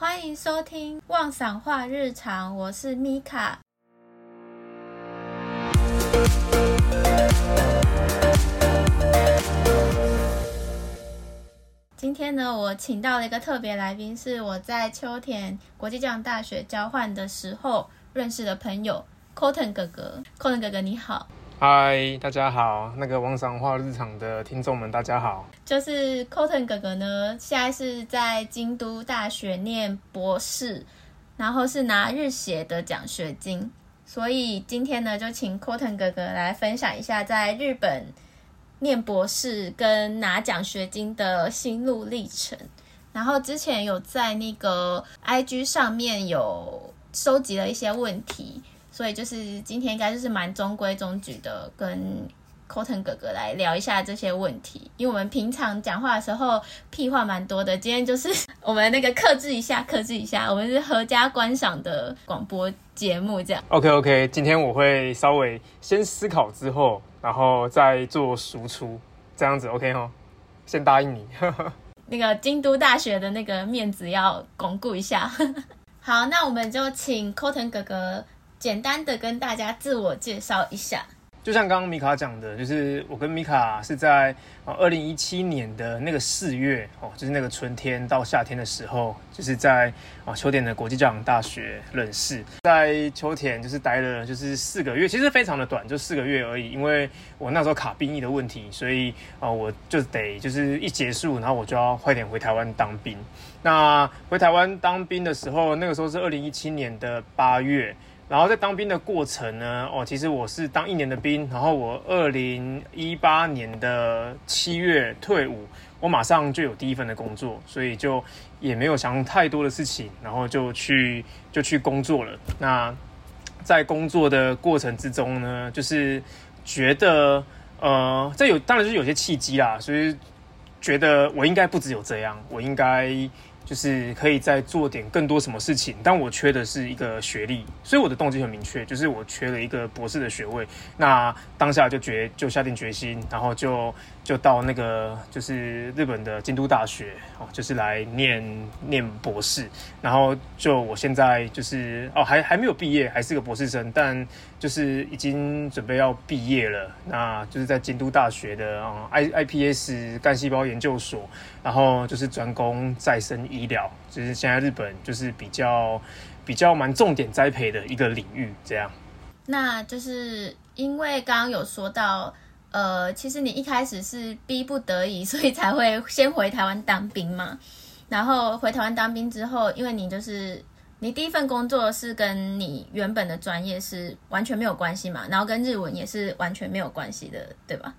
欢迎收听《妄想话日常》，我是米卡。今天呢，我请到了一个特别来宾，是我在秋田国际教养大学交换的时候认识的朋友，Cotton 哥哥。Cotton 哥哥，你好。嗨，大家好，那个网上话日常的听众们，大家好。就是 Cotton 哥哥呢，现在是在京都大学念博士，然后是拿日协的奖学金，所以今天呢，就请 Cotton 哥哥来分享一下在日本念博士跟拿奖学金的心路历程。然后之前有在那个 IG 上面有收集了一些问题。所以就是今天应该就是蛮中规中矩的，跟 Cotton 哥哥来聊一下这些问题。因为我们平常讲话的时候屁话蛮多的，今天就是 我们那个克制一下，克制一下，我们是合家观赏的广播节目这样。OK OK，今天我会稍微先思考之后，然后再做输出，这样子 OK 哦？先答应你。那个京都大学的那个面子要巩固一下。好，那我们就请 Cotton 哥哥。简单的跟大家自我介绍一下，就像刚刚米卡讲的，就是我跟米卡是在二零一七年的那个四月哦，就是那个春天到夏天的时候，就是在啊秋田的国际教养大学认识，在秋田就是待了就是四个月，其实非常的短，就四个月而已。因为我那时候卡兵役的问题，所以啊我就得就是一结束，然后我就要快点回台湾当兵。那回台湾当兵的时候，那个时候是二零一七年的八月。然后在当兵的过程呢，哦，其实我是当一年的兵，然后我二零一八年的七月退伍，我马上就有第一份的工作，所以就也没有想太多的事情，然后就去就去工作了。那在工作的过程之中呢，就是觉得呃，这有当然是有些契机啦，所以觉得我应该不只有这样，我应该。就是可以再做点更多什么事情，但我缺的是一个学历，所以我的动机很明确，就是我缺了一个博士的学位。那当下就决就下定决心，然后就就到那个就是日本的京都大学哦，就是来念念博士。然后就我现在就是哦还还没有毕业，还是个博士生，但就是已经准备要毕业了。那就是在京都大学的啊 I iPS 干细胞研究所，然后就是专攻再生医。医疗就是现在日本就是比较比较蛮重点栽培的一个领域，这样。那就是因为刚刚有说到，呃，其实你一开始是逼不得已，所以才会先回台湾当兵嘛。然后回台湾当兵之后，因为你就是你第一份工作是跟你原本的专业是完全没有关系嘛，然后跟日文也是完全没有关系的，对吧？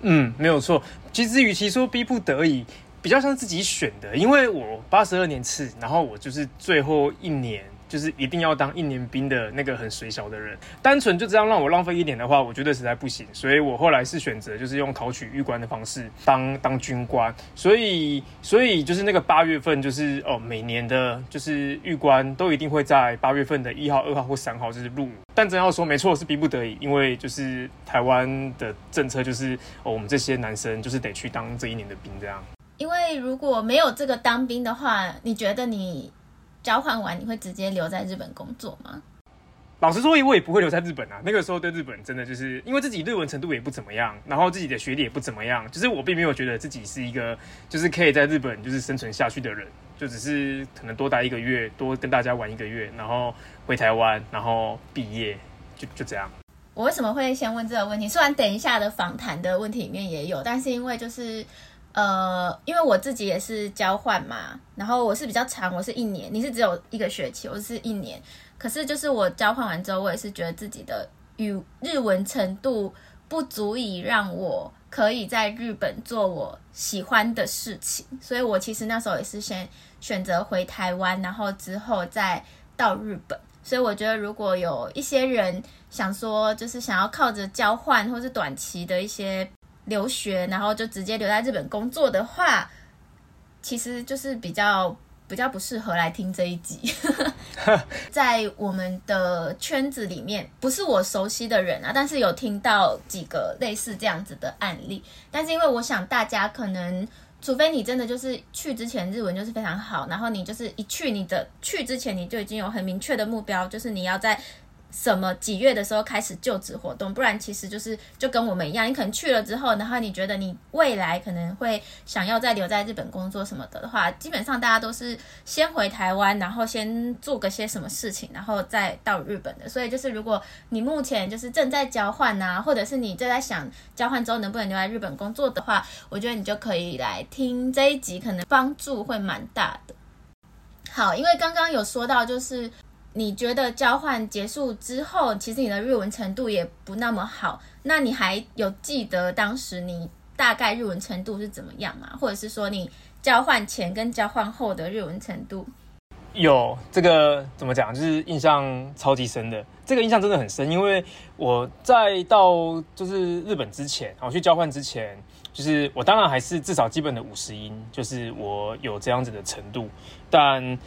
嗯，没有错。其实与其说逼不得已。比较像自己选的，因为我八十二年次，然后我就是最后一年，就是一定要当一年兵的那个很水小的人，单纯就这样让我浪费一年的话，我觉得实在不行，所以我后来是选择就是用考取预官的方式当当军官，所以所以就是那个八月份就是哦，每年的就是预官都一定会在八月份的一号、二号或三号就是入伍，但真要说没错是逼不得已，因为就是台湾的政策就是哦，我们这些男生就是得去当这一年的兵这样。因为如果没有这个当兵的话，你觉得你交换完你会直接留在日本工作吗？老实说，我也不会留在日本啊。那个时候对日本真的就是因为自己日文程度也不怎么样，然后自己的学历也不怎么样，就是我并没有觉得自己是一个就是可以在日本就是生存下去的人，就只是可能多待一个月，多跟大家玩一个月，然后回台湾，然后毕业，就就这样。我为什么会先问这个问题？虽然等一下的访谈的问题里面也有，但是因为就是。呃，因为我自己也是交换嘛，然后我是比较长，我是一年，你是只有一个学期，我是一年。可是就是我交换完之后，我也是觉得自己的语日文程度不足以让我可以在日本做我喜欢的事情，所以我其实那时候也是先选择回台湾，然后之后再到日本。所以我觉得如果有一些人想说，就是想要靠着交换或是短期的一些。留学，然后就直接留在日本工作的话，其实就是比较比较不适合来听这一集。在我们的圈子里面，不是我熟悉的人啊，但是有听到几个类似这样子的案例。但是因为我想大家可能除非你真的就是去之前日文就是非常好，然后你就是一去你的去之前你就已经有很明确的目标，就是你要在。什么几月的时候开始就职活动？不然其实就是就跟我们一样，你可能去了之后，然后你觉得你未来可能会想要再留在日本工作什么的的话，基本上大家都是先回台湾，然后先做个些什么事情，然后再到日本的。所以就是如果你目前就是正在交换啊，或者是你正在想交换之后能不能留在日本工作的话，我觉得你就可以来听这一集，可能帮助会蛮大的。好，因为刚刚有说到就是。你觉得交换结束之后，其实你的日文程度也不那么好。那你还有记得当时你大概日文程度是怎么样吗？或者是说你交换前跟交换后的日文程度？有这个怎么讲？就是印象超级深的。这个印象真的很深，因为我在到就是日本之前，我去交换之前，就是我当然还是至少基本的五十音，就是我有这样子的程度，但。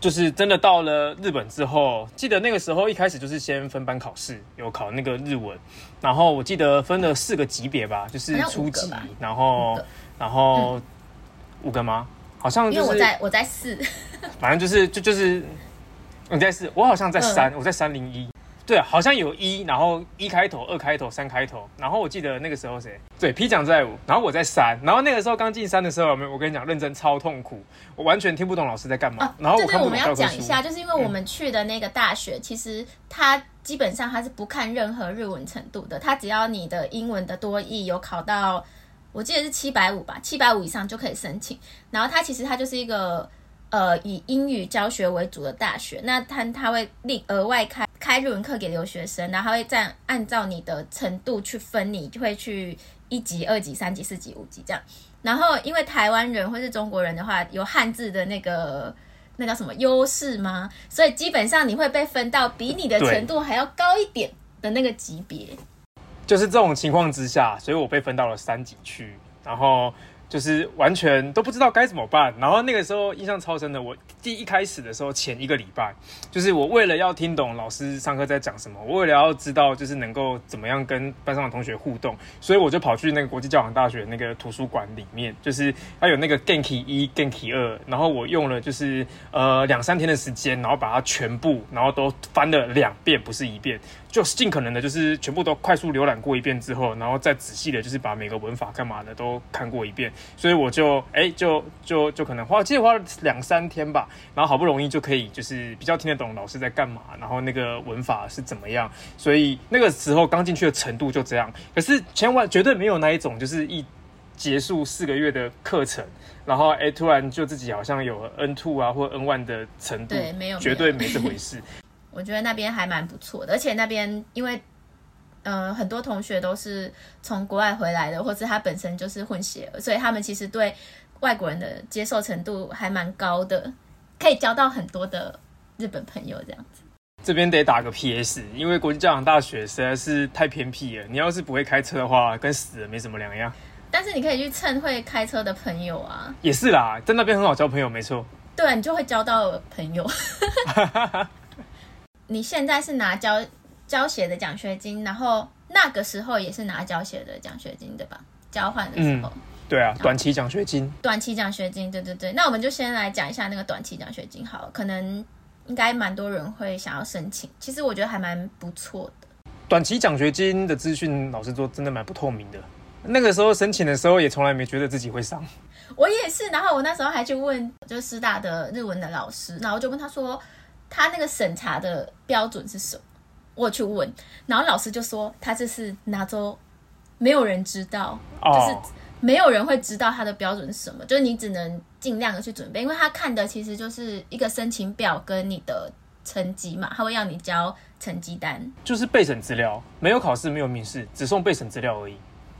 就是真的到了日本之后，记得那个时候一开始就是先分班考试，有考那个日文，然后我记得分了四个级别吧，就是初级，然后然后五个吗？好像就是因为我在我在四，反正就是就就是你在四，我好像在三，我在三零一。对，好像有一，然后一开头、二开头、三开头，然后我记得那个时候谁？对，P 酱在五，然后我在三，然后那个时候刚进三的时候，我跟你讲，认真超痛苦，我完全听不懂老师在干嘛。啊、然后我看不懂教科书。对对，我们要讲一下，就是因为我们去的那个大学，嗯、其实它基本上它是不看任何日文程度的，它只要你的英文的多义有考到，我记得是七百五吧，七百五以上就可以申请。然后它其实它就是一个。呃，以英语教学为主的大学，那它它会另额外开开日文课给留学生，然后会这样按照你的程度去分你，你就会去一级、二级、三级、四级、五级这样。然后因为台湾人或是中国人的话，有汉字的那个那叫什么优势吗？所以基本上你会被分到比你的程度还要高一点的那个级别。就是这种情况之下，所以我被分到了三级去，然后。就是完全都不知道该怎么办，然后那个时候印象超深的，我第一开始的时候前一个礼拜，就是我为了要听懂老师上课在讲什么，我为了要知道就是能够怎么样跟班上的同学互动，所以我就跑去那个国际教养大学那个图书馆里面，就是它有那个 Genki 一、Genki 二，然后我用了就是呃两三天的时间，然后把它全部然后都翻了两遍，不是一遍。就是尽可能的，就是全部都快速浏览过一遍之后，然后再仔细的，就是把每个文法干嘛的都看过一遍。所以我就哎、欸，就就就可能花，记得花了两三天吧。然后好不容易就可以，就是比较听得懂老师在干嘛，然后那个文法是怎么样。所以那个时候刚进去的程度就这样。可是千万绝对没有那一种，就是一结束四个月的课程，然后哎、欸，突然就自己好像有 N two 啊或 N one 的程度，对，没有，绝对没这回事。我觉得那边还蛮不错的，而且那边因为，呃，很多同学都是从国外回来的，或者他本身就是混血儿，所以他们其实对外国人的接受程度还蛮高的，可以交到很多的日本朋友这样子。这边得打个 PS，因为国际教养大学实在是太偏僻了，你要是不会开车的话，跟死了没什么两样。但是你可以去蹭会开车的朋友啊。也是啦，在那边很好交朋友，没错。对，你就会交到朋友。你现在是拿交交写的奖学金，然后那个时候也是拿交写的奖学金，对吧？交换的时候，嗯、对啊，短期奖学金，短期奖学金，对对对。那我们就先来讲一下那个短期奖学金，好了，可能应该蛮多人会想要申请。其实我觉得还蛮不错的。短期奖学金的资讯，老实说，真的蛮不透明的。那个时候申请的时候，也从来没觉得自己会上。我也是，然后我那时候还去问，就是师大的日文的老师，然后就问他说。他那个审查的标准是什么？我去问，然后老师就说他这是拿走，没有人知道，oh. 就是没有人会知道他的标准是什么，就是你只能尽量的去准备，因为他看的其实就是一个申请表跟你的成绩嘛，他会要你交成绩单，就是备审资料，没有考试，没有面试，只送备审资料而已。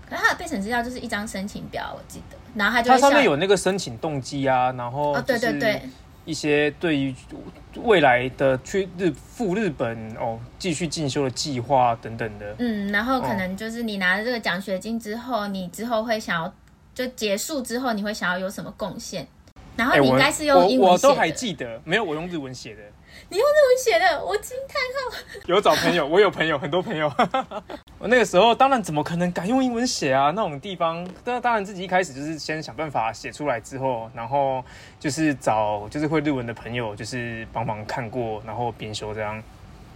可是他的备审资料就是一张申请表，我记得，然后他就他上面有那个申请动机啊，然后哦，对对对。一些对于未来的去日赴日本哦，继续进修的计划等等的，嗯，然后可能就是你拿了这个奖学金之后，哦、你之后会想要就结束之后，你会想要有什么贡献？然后你应该是用英文写的。我我都还记得，没有我用日文写的。你用日文写的，我惊叹号。有找朋友，我有朋友，很多朋友。我那个时候当然怎么可能敢用英文写啊？那种地方，当当然自己一开始就是先想办法写出来之后，然后就是找就是会日文的朋友，就是帮忙看过，然后编修这样。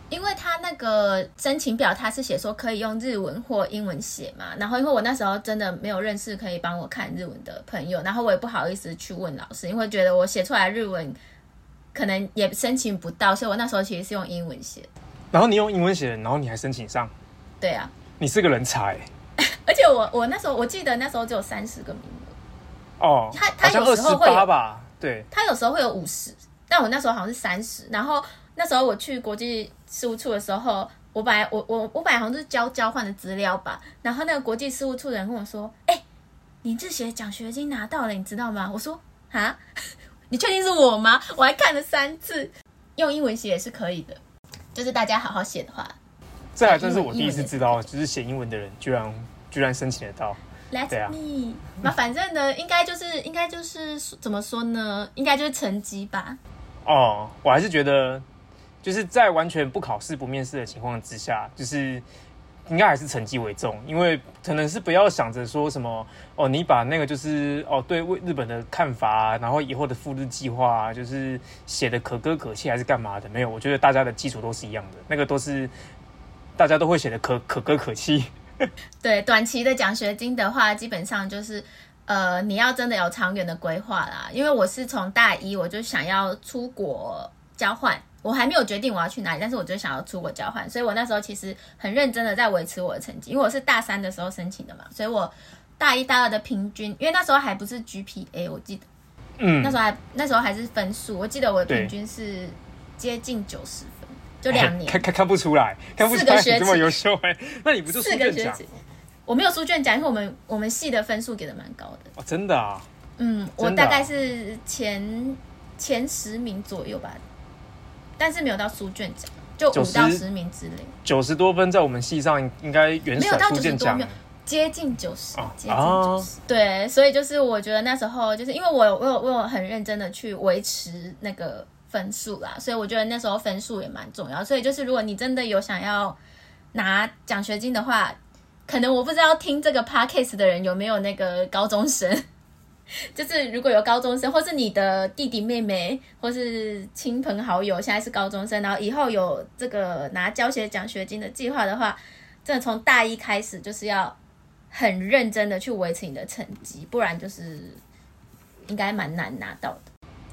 因为他那个申请表，他是写说可以用日文或英文写嘛，然后因为我那时候真的没有认识可以帮我看日文的朋友，然后我也不好意思去问老师，因为觉得我写出来日文可能也申请不到，所以我那时候其实是用英文写。然后你用英文写，然后你还申请上？对啊，你是个人才。而且我我那时候我记得那时候只有三十个名额哦，他他有时候会有吧？对，他有时候会有五十，但我那时候好像是三十，然后。那时候我去国际事务处的时候，我本来我我我本来好像是交交换的资料吧，然后那个国际事务处的人跟我说：“哎、欸，你这些奖学金拿到了，你知道吗？”我说：“啊，你确定是我吗？”我还看了三次，用英文写也是可以的，就是大家好好写的话。这还真是我第一次知道，就是写英文的人居然居然申请得到。Let me，那反正呢，应该就是应该就是怎么说呢？应该就是成绩吧。哦，我还是觉得。就是在完全不考试、不面试的情况之下，就是应该还是成绩为重，因为可能是不要想着说什么哦，你把那个就是哦对为日本的看法啊，然后以后的赴日计划啊，就是写的可歌可泣还是干嘛的？没有，我觉得大家的基础都是一样的，那个都是大家都会写的可可歌可泣。对，短期的奖学金的话，基本上就是呃你要真的有长远的规划啦，因为我是从大一我就想要出国交换。我还没有决定我要去哪里，但是我就想要出国交换，所以我那时候其实很认真的在维持我的成绩，因为我是大三的时候申请的嘛，所以我大一、大二的平均，因为那时候还不是 GPA，我记得，嗯，那时候还那时候还是分数，我记得我的平均是接近九十分，就两年，看看看不出来，看不出来你这么优秀哎，那你不就四个学期？我没有书卷奖，因为我们我们系的分数给的蛮高的哦，真的啊，嗯，我大概是前前十名左右吧。但是没有到书卷奖，就五到十名之类。九十多分在我们系上应该远没有到九十多，接近九十，接近九十。对，所以就是我觉得那时候就是因为我有我有我有很认真的去维持那个分数啦，所以我觉得那时候分数也蛮重要。所以就是如果你真的有想要拿奖学金的话，可能我不知道听这个 podcast 的人有没有那个高中生。就是如果有高中生，或是你的弟弟妹妹，或是亲朋好友，现在是高中生，然后以后有这个拿教学奖学金的计划的话，真的从大一开始就是要很认真的去维持你的成绩，不然就是应该蛮难拿到的。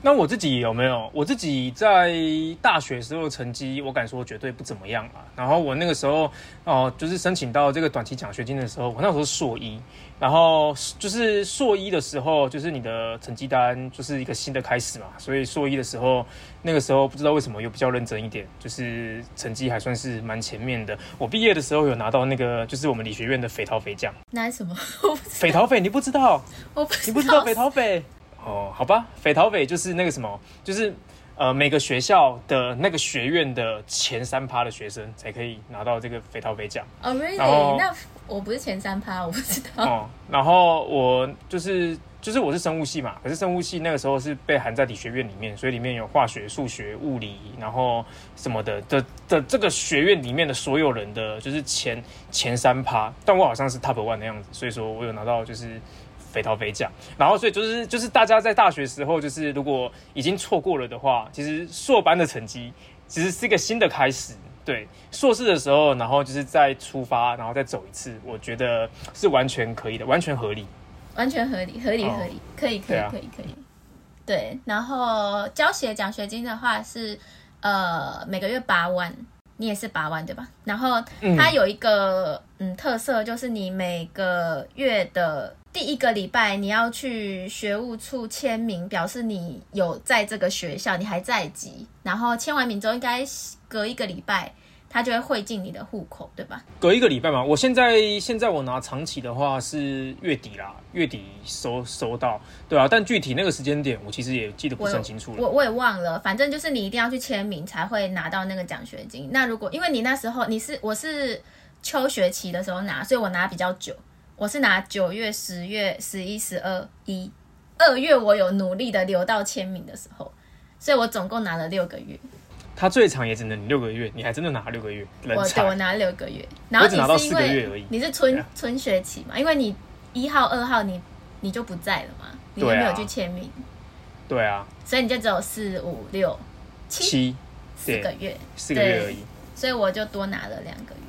那我自己有没有？我自己在大学时候的成绩，我敢说绝对不怎么样啊。然后我那个时候哦、呃，就是申请到这个短期奖学金的时候，我那时候硕一。然后就是硕一的时候，就是你的成绩单就是一个新的开始嘛。所以硕一的时候，那个时候不知道为什么又比较认真一点，就是成绩还算是蛮前面的。我毕业的时候有拿到那个，就是我们理学院的匪桃匪奖。拿什么？匪桃匪，你不知道？我不知道。你不知道斐陶斐？哦，好吧，斐陶斐就是那个什么，就是呃每个学校的那个学院的前三趴的学生才可以拿到这个斐陶斐奖。哦，really？那我不是前三趴，我不知道。哦，然后我就是就是我是生物系嘛，可是生物系那个时候是被含在理学院里面，所以里面有化学、数学、物理，然后什么的的的这个学院里面的所有人的就是前前三趴，但我好像是 top one 的样子，所以说我有拿到就是。斐陶斐奖，然后所以就是就是大家在大学时候，就是如果已经错过了的话，其实硕班的成绩其实是一个新的开始。对，硕士的时候，然后就是再出发，然后再走一次，我觉得是完全可以的，完全合理，完全合理，合理合理，哦、可以可以、啊、可以可以。对，然后教学奖学金的话是呃每个月八万，你也是八万对吧？然后它有一个嗯，嗯特色，就是你每个月的。第一个礼拜你要去学务处签名，表示你有在这个学校，你还在籍。然后签完名之后，应该隔一个礼拜，他就会汇进你的户口，对吧？隔一个礼拜嘛。我现在现在我拿长期的话是月底啦，月底收收到，对啊。但具体那个时间点，我其实也记得不是很清楚了。我我也忘了，反正就是你一定要去签名才会拿到那个奖学金。那如果因为你那时候你是我是秋学期的时候拿，所以我拿比较久。我是拿九月、十月、十一、十二、一，二月我有努力的留到签名的时候，所以我总共拿了六个月。他最长也只能六个月，你还真的拿了六个月？我对我拿了六个月，然后你是因为。你是春春学期嘛？因为你一号、二号你你就不在了嘛，你就没有去签名。对啊，所以你就只有四五六七七四个月，四个月而已。所以我就多拿了两个月，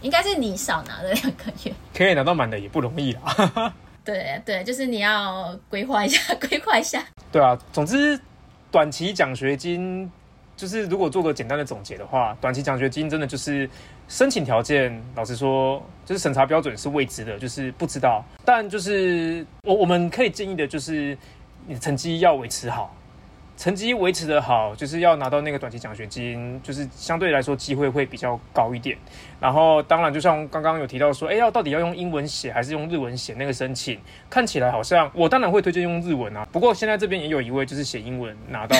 应该是你少拿了两个月。可以拿到满的也不容易啦。对对，就是你要规划一下，规划一下。对啊，总之短期奖学金就是如果做个简单的总结的话，短期奖学金真的就是申请条件，老实说就是审查标准是未知的，就是不知道。但就是我我们可以建议的就是。你的成绩要维持好，成绩维持得好，就是要拿到那个短期奖学金，就是相对来说机会会比较高一点。然后，当然就像刚刚有提到说，哎，要到底要用英文写还是用日文写那个申请？看起来好像我当然会推荐用日文啊。不过现在这边也有一位就是写英文拿到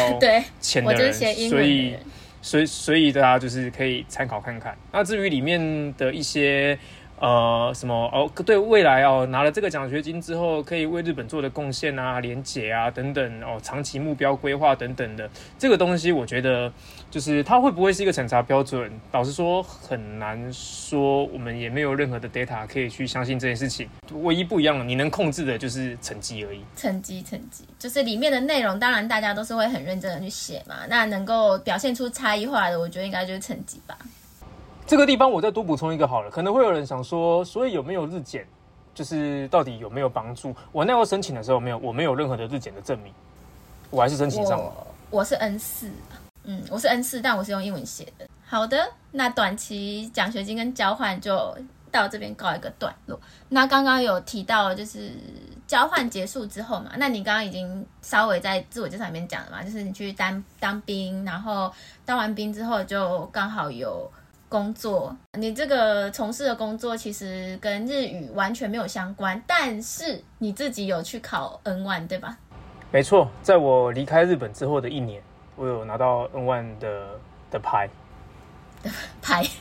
钱的人，所以，所以，所以大家就是可以参考看看。那至于里面的一些。呃，什么哦？对未来哦，拿了这个奖学金之后，可以为日本做的贡献啊、连结啊等等哦，长期目标规划等等的这个东西，我觉得就是它会不会是一个审查标准？老实说很难说，我们也没有任何的 data 可以去相信这件事情。唯一不一样的，你能控制的就是成绩而已。成绩，成绩，就是里面的内容，当然大家都是会很认真的去写嘛。那能够表现出差异化的，我觉得应该就是成绩吧。这个地方我再多补充一个好了，可能会有人想说，所以有没有日检，就是到底有没有帮助？我那时候申请的时候没有，我没有任何的日检的证明，我还是申请上了。我，是 N 四，嗯，我是 N 四，但我是用英文写的。好的，那短期奖学金跟交换就到这边告一个段落。那刚刚有提到就是交换结束之后嘛，那你刚刚已经稍微在自我介绍里面讲了嘛，就是你去当当兵，然后当完兵之后就刚好有。工作，你这个从事的工作其实跟日语完全没有相关，但是你自己有去考 N1，对吧？没错，在我离开日本之后的一年，我有拿到 N1 的的牌，牌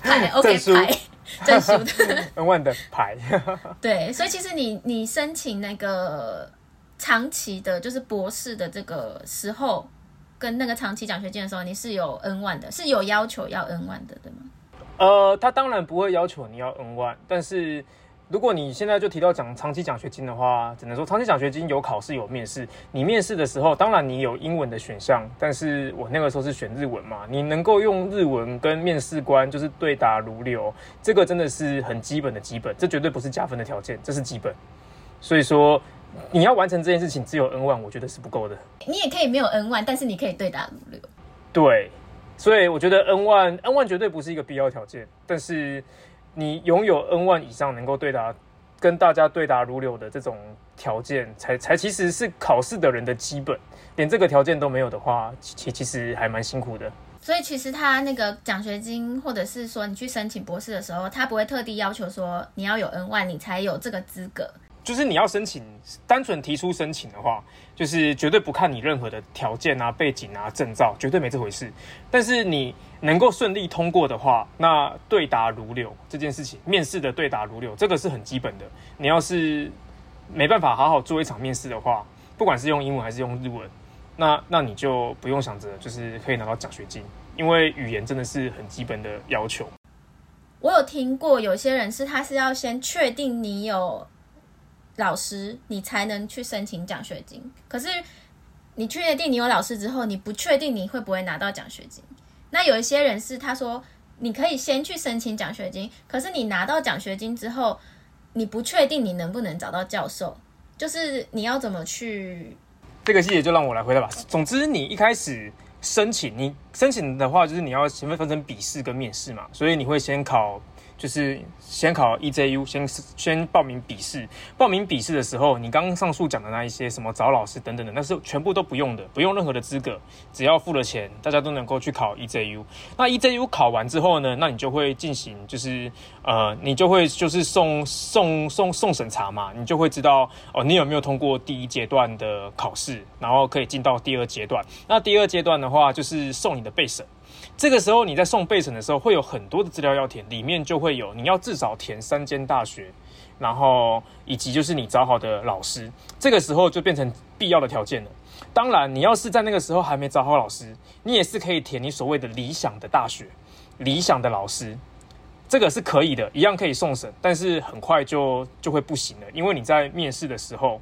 牌 OK 牌证书的 N1 的牌。对，所以其实你你申请那个长期的，就是博士的这个时候。跟那个长期奖学金的时候，你是有 N 万的，是有要求要 N 万的，对吗？呃，他当然不会要求你要 N 万但是如果你现在就提到讲长期奖学金的话，只能说长期奖学金有考试有面试。你面试的时候，当然你有英文的选项，但是我那个时候是选日文嘛，你能够用日文跟面试官就是对答如流，这个真的是很基本的基本，这绝对不是加分的条件，这是基本。所以说。你要完成这件事情，只有 N 万我觉得是不够的。你也可以没有 N 万但是你可以对答如流。对，所以我觉得 N 万 N 万绝对不是一个必要条件。但是你拥有 N 万以上，能够对答、跟大家对答如流的这种条件，才才其实是考试的人的基本。连这个条件都没有的话，其其实还蛮辛苦的。所以其实他那个奖学金，或者是说你去申请博士的时候，他不会特地要求说你要有 N 万你才有这个资格。就是你要申请，单纯提出申请的话，就是绝对不看你任何的条件啊、背景啊、证照，绝对没这回事。但是你能够顺利通过的话，那对答如流这件事情，面试的对答如流，这个是很基本的。你要是没办法好好做一场面试的话，不管是用英文还是用日文，那那你就不用想着就是可以拿到奖学金，因为语言真的是很基本的要求。我有听过有些人是他是要先确定你有。老师，你才能去申请奖学金。可是你确定你有老师之后，你不确定你会不会拿到奖学金。那有一些人是他说，你可以先去申请奖学金，可是你拿到奖学金之后，你不确定你能不能找到教授，就是你要怎么去？这个细节就让我来回答吧。总之，你一开始申请，你申请的话，就是你要前面分成笔试跟面试嘛，所以你会先考。就是先考 EJU，先先报名笔试。报名笔试的时候，你刚刚上述讲的那一些什么找老师等等的，那是全部都不用的，不用任何的资格，只要付了钱，大家都能够去考 EJU。那 EJU 考完之后呢，那你就会进行，就是呃，你就会就是送送送送审查嘛，你就会知道哦，你有没有通过第一阶段的考试，然后可以进到第二阶段。那第二阶段的话，就是送你的备审。这个时候你在送备审的时候，会有很多的资料要填，里面就会。有你要至少填三间大学，然后以及就是你找好的老师，这个时候就变成必要的条件了。当然，你要是在那个时候还没找好老师，你也是可以填你所谓的理想的大学、理想的老师，这个是可以的，一样可以送审，但是很快就就会不行了，因为你在面试的时候，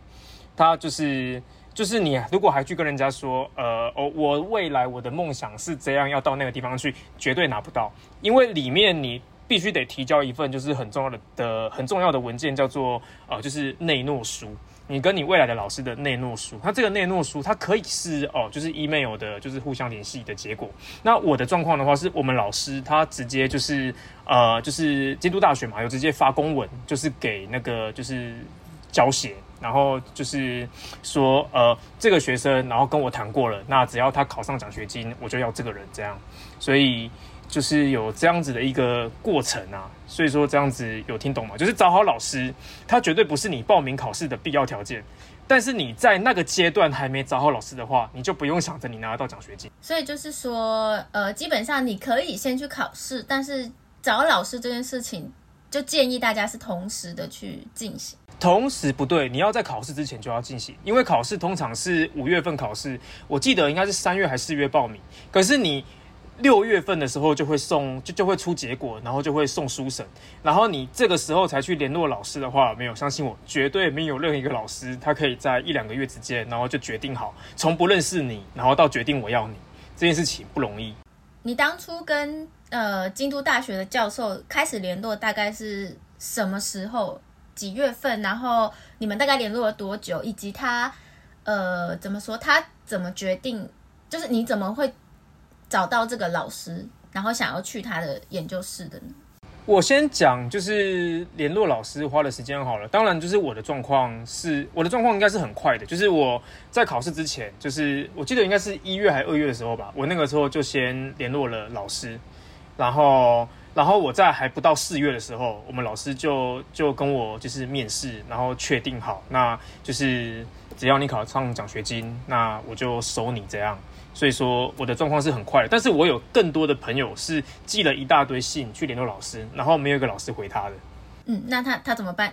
他就是。就是你如果还去跟人家说，呃，哦，我未来我的梦想是这样，要到那个地方去，绝对拿不到，因为里面你必须得提交一份就是很重要的的很重要的文件，叫做呃，就是内诺书。你跟你未来的老师的内诺书，它这个内诺书它可以是哦，就是 email 的，就是互相联系的结果。那我的状况的话，是我们老师他直接就是呃，就是京都大学嘛，有直接发公文，就是给那个就是教写。然后就是说，呃，这个学生，然后跟我谈过了，那只要他考上奖学金，我就要这个人这样。所以就是有这样子的一个过程啊。所以说这样子有听懂吗？就是找好老师，他绝对不是你报名考试的必要条件。但是你在那个阶段还没找好老师的话，你就不用想着你拿得到奖学金。所以就是说，呃，基本上你可以先去考试，但是找老师这件事情，就建议大家是同时的去进行。同时不对，你要在考试之前就要进行，因为考试通常是五月份考试，我记得应该是三月还是四月报名。可是你六月份的时候就会送，就就会出结果，然后就会送书审，然后你这个时候才去联络老师的话，没有，相信我，绝对没有任何一个老师他可以在一两个月之间，然后就决定好，从不认识你，然后到决定我要你这件事情不容易。你当初跟呃京都大学的教授开始联络，大概是什么时候？几月份？然后你们大概联络了多久？以及他，呃，怎么说？他怎么决定？就是你怎么会找到这个老师，然后想要去他的研究室的呢？我先讲，就是联络老师花的时间好了。当然，就是我的状况是，我的状况应该是很快的。就是我在考试之前，就是我记得应该是一月还是二月的时候吧，我那个时候就先联络了老师，然后。然后我在还不到四月的时候，我们老师就就跟我就是面试，然后确定好，那就是只要你考上奖学金，那我就收你这样。所以说我的状况是很快的，但是我有更多的朋友是寄了一大堆信去联络老师，然后没有一个老师回他的。嗯，那他他怎么办？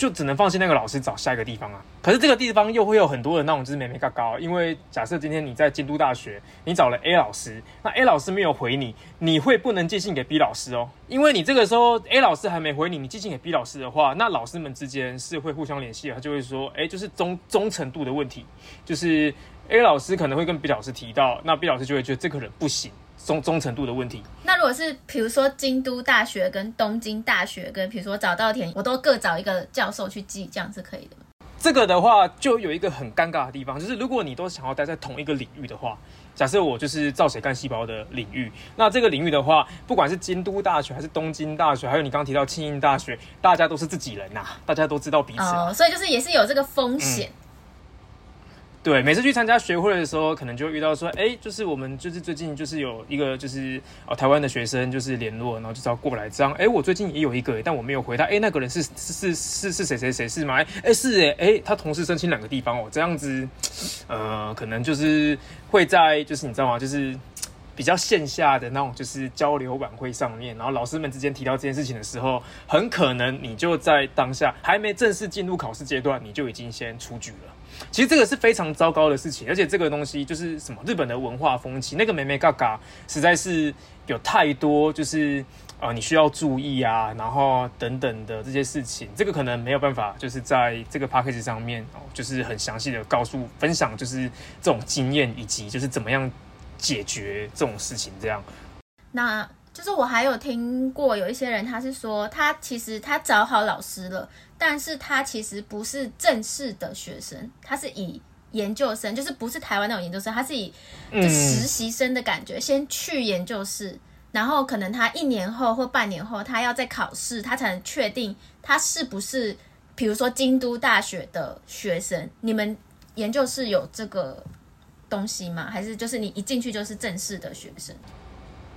就只能放弃那个老师，找下一个地方啊。可是这个地方又会有很多的那种就是眉眉角角，因为假设今天你在京都大学，你找了 A 老师，那 A 老师没有回你，你会不能寄信给 B 老师哦，因为你这个时候 A 老师还没回你，你寄信给 B 老师的话，那老师们之间是会互相联系的，他就会说，哎，就是忠忠诚度的问题，就是 A 老师可能会跟 B 老师提到，那 B 老师就会觉得这个人不行。忠忠诚度的问题。那如果是比如说京都大学跟东京大学跟比如说早稻田，我都各找一个教授去记，这样是可以的吗？这个的话就有一个很尴尬的地方，就是如果你都想要待在同一个领域的话，假设我就是造血干细胞的领域，那这个领域的话，不管是京都大学还是东京大学，还有你刚刚提到庆应大学，大家都是自己人呐、啊，大家都知道彼此、啊，哦，所以就是也是有这个风险。嗯对，每次去参加学会的时候，可能就遇到说，哎，就是我们就是最近就是有一个就是哦台湾的学生就是联络，然后就是要过来这样，哎，我最近也有一个，但我没有回他，哎，那个人是是是是是谁谁谁是吗？哎，是哎，哎，他同时申请两个地方哦，这样子，呃，可能就是会在就是你知道吗？就是比较线下的那种就是交流晚会上面，然后老师们之间提到这件事情的时候，很可能你就在当下还没正式进入考试阶段，你就已经先出局了。其实这个是非常糟糕的事情，而且这个东西就是什么日本的文化风气，那个美眉嘎嘎实在是有太多，就是呃你需要注意啊，然后等等的这些事情，这个可能没有办法就是在这个 package 上面哦，就是很详细的告诉分享，就是这种经验以及就是怎么样解决这种事情这样。那就是我还有听过有一些人，他是说他其实他找好老师了。但是他其实不是正式的学生，他是以研究生，就是不是台湾那种研究生，他是以就实习生的感觉，嗯、先去研究室，然后可能他一年后或半年后，他要再考试，他才能确定他是不是，比如说京都大学的学生。你们研究室有这个东西吗？还是就是你一进去就是正式的学生？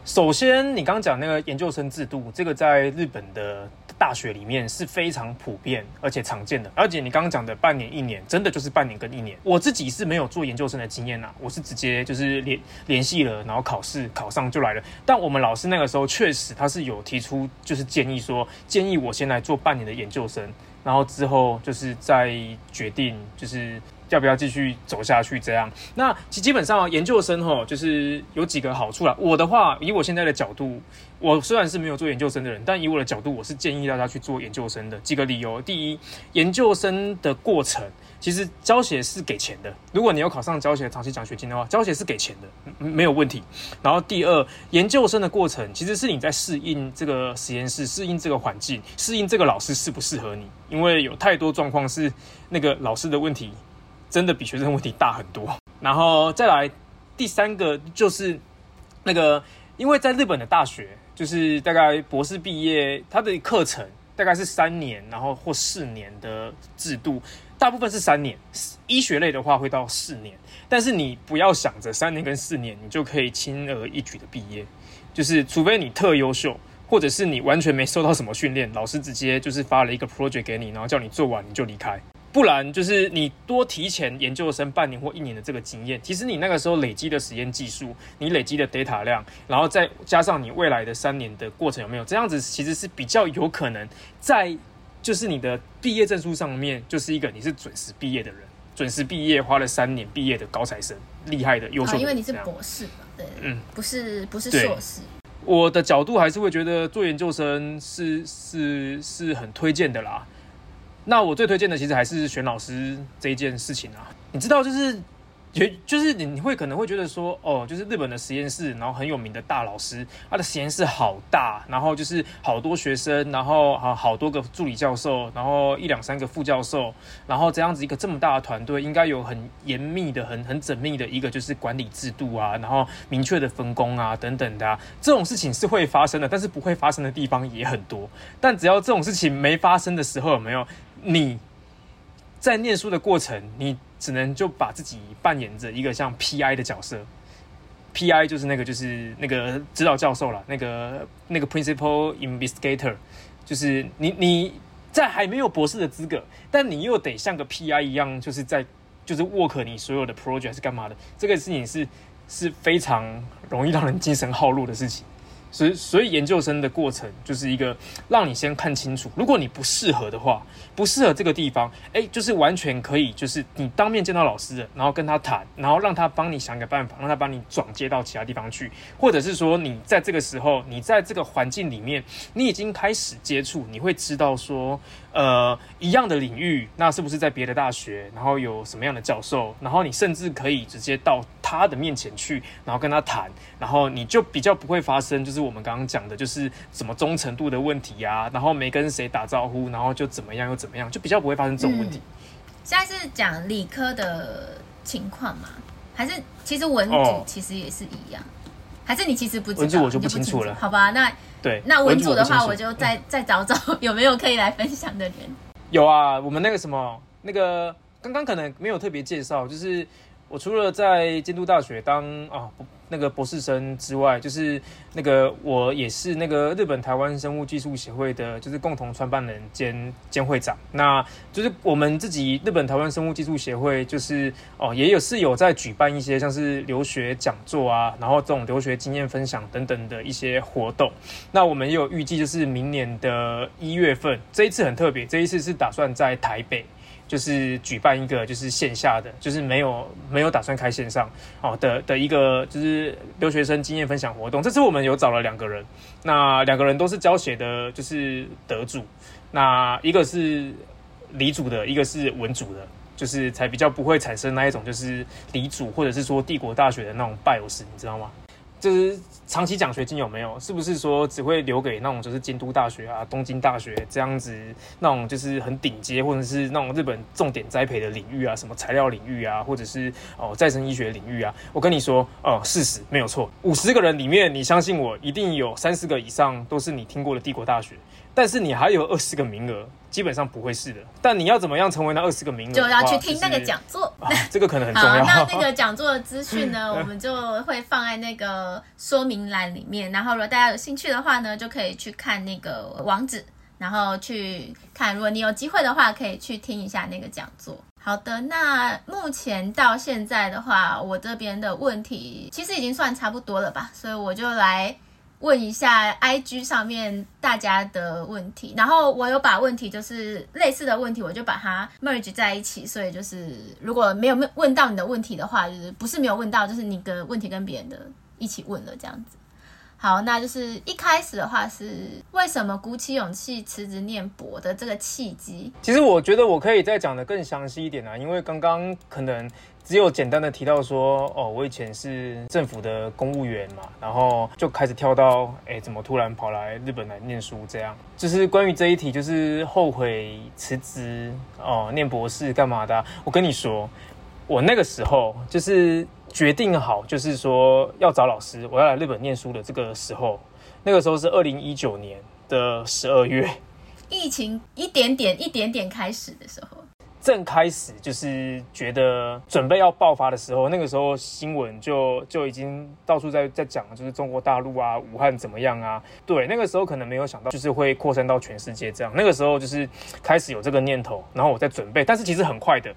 首先，你刚刚讲那个研究生制度，这个在日本的。大学里面是非常普遍而且常见的。而且你刚刚讲的半年、一年，真的就是半年跟一年。我自己是没有做研究生的经验呐，我是直接就是联联系了，然后考试考上就来了。但我们老师那个时候确实他是有提出，就是建议说，建议我先来做半年的研究生，然后之后就是再决定就是。要不要继续走下去？这样，那其基本上研究生哈，就是有几个好处啦。我的话，以我现在的角度，我虽然是没有做研究生的人，但以我的角度，我是建议大家去做研究生的。几个理由：第一，研究生的过程其实教学是给钱的。如果你有考上教学长期奖学金的话，教学是给钱的，没有问题。然后第二，研究生的过程其实是你在适应这个实验室、适应这个环境、适应这个老师适不适合你，因为有太多状况是那个老师的问题。真的比学生问题大很多，然后再来第三个就是那个，因为在日本的大学，就是大概博士毕业，他的课程大概是三年，然后或四年的制度，大部分是三年，医学类的话会到四年，但是你不要想着三年跟四年你就可以轻而易举的毕业，就是除非你特优秀，或者是你完全没受到什么训练，老师直接就是发了一个 project 给你，然后叫你做完你就离开。不然就是你多提前研究生半年或一年的这个经验，其实你那个时候累积的实验技术，你累积的 data 量，然后再加上你未来的三年的过程有没有这样子，其实是比较有可能在就是你的毕业证书上面就是一个你是准时毕业的人，准时毕业花了三年毕业的高材生，厉害的优秀的。因为你是博士嘛，对，嗯，不是不是硕士。我的角度还是会觉得做研究生是是是很推荐的啦。那我最推荐的其实还是选老师这一件事情啊，你知道，就是，就就是你你会可能会觉得说，哦，就是日本的实验室，然后很有名的大老师，他的实验室好大，然后就是好多学生，然后好好多个助理教授，然后一两三个副教授，然后这样子一个这么大的团队，应该有很严密的、很很缜密的一个就是管理制度啊，然后明确的分工啊等等的，这种事情是会发生的，但是不会发生的地方也很多，但只要这种事情没发生的时候，有没有？你在念书的过程，你只能就把自己扮演着一个像 PI 的角色，PI 就是那个就是那个指导教授了，那个那个 Principal Investigator，就是你你在还没有博士的资格，但你又得像个 PI 一样，就是在就是 work 你所有的 project 是干嘛的，这个事情是是非常容易让人精神耗弱的事情。所以，所以研究生的过程就是一个让你先看清楚，如果你不适合的话，不适合这个地方，哎，就是完全可以，就是你当面见到老师的，然后跟他谈，然后让他帮你想个办法，让他帮你转接到其他地方去，或者是说你在这个时候，你在这个环境里面，你已经开始接触，你会知道说。呃，一样的领域，那是不是在别的大学？然后有什么样的教授？然后你甚至可以直接到他的面前去，然后跟他谈，然后你就比较不会发生，就是我们刚刚讲的，就是什么忠诚度的问题啊，然后没跟谁打招呼，然后就怎么样又怎么样，就比较不会发生这种问题。嗯、现在是讲理科的情况吗？还是其实文组其实也是一样？哦、还是你其实不知道？文组我就不清楚了。好吧，那。对，那文组的话，我就再再找找 有没有可以来分享的人。有啊，我们那个什么，那个刚刚可能没有特别介绍，就是我除了在京都大学当啊。那个博士生之外，就是那个我也是那个日本台湾生物技术协会的，就是共同创办人兼兼会长。那就是我们自己日本台湾生物技术协会，就是哦，也有是有在举办一些像是留学讲座啊，然后这种留学经验分享等等的一些活动。那我们也有预计，就是明年的一月份，这一次很特别，这一次是打算在台北。就是举办一个就是线下的，就是没有没有打算开线上哦的的一个就是留学生经验分享活动。这次我们有找了两个人，那两个人都是教学的，就是得主。那一个是理组的，一个是文组的，就是才比较不会产生那一种就是理组或者是说帝国大学的那种 bias，你知道吗？就是长期奖学金有没有？是不是说只会留给那种就是京都大学啊、东京大学这样子那种就是很顶尖或者是那种日本重点栽培的领域啊，什么材料领域啊，或者是哦再生医学领域啊？我跟你说，哦，事实没有错，五十个人里面，你相信我，一定有三四个以上都是你听过的帝国大学。但是你还有二十个名额，基本上不会是的。但你要怎么样成为那二十个名额？就要去听那个讲座。就是啊，这个可能很 重要。好，那那个讲座的资讯呢，我们就会放在那个说明栏里面。然后如果大家有兴趣的话呢，就可以去看那个网址。然后去看，如果你有机会的话，可以去听一下那个讲座。好的，那目前到现在的话，我这边的问题其实已经算差不多了吧，所以我就来问一下 IG 上面大家的问题，然后我有把问题就是类似的问题，我就把它 merge 在一起，所以就是如果没有问到你的问题的话，就是不是没有问到，就是你的问题跟别人的一起问了这样子。好，那就是一开始的话是为什么鼓起勇气辞职念博的这个契机？其实我觉得我可以再讲得更详细一点啊，因为刚刚可能只有简单的提到说，哦，我以前是政府的公务员嘛，然后就开始跳到，哎，怎么突然跑来日本来念书？这样就是关于这一题，就是后悔辞职哦，念博士干嘛的？我跟你说，我那个时候就是。决定好，就是说要找老师，我要来日本念书的这个时候，那个时候是二零一九年的十二月，疫情一点点一点点开始的时候，正开始就是觉得准备要爆发的时候，那个时候新闻就就已经到处在在讲，就是中国大陆啊，武汉怎么样啊？对，那个时候可能没有想到，就是会扩散到全世界这样。那个时候就是开始有这个念头，然后我在准备，但是其实很快的。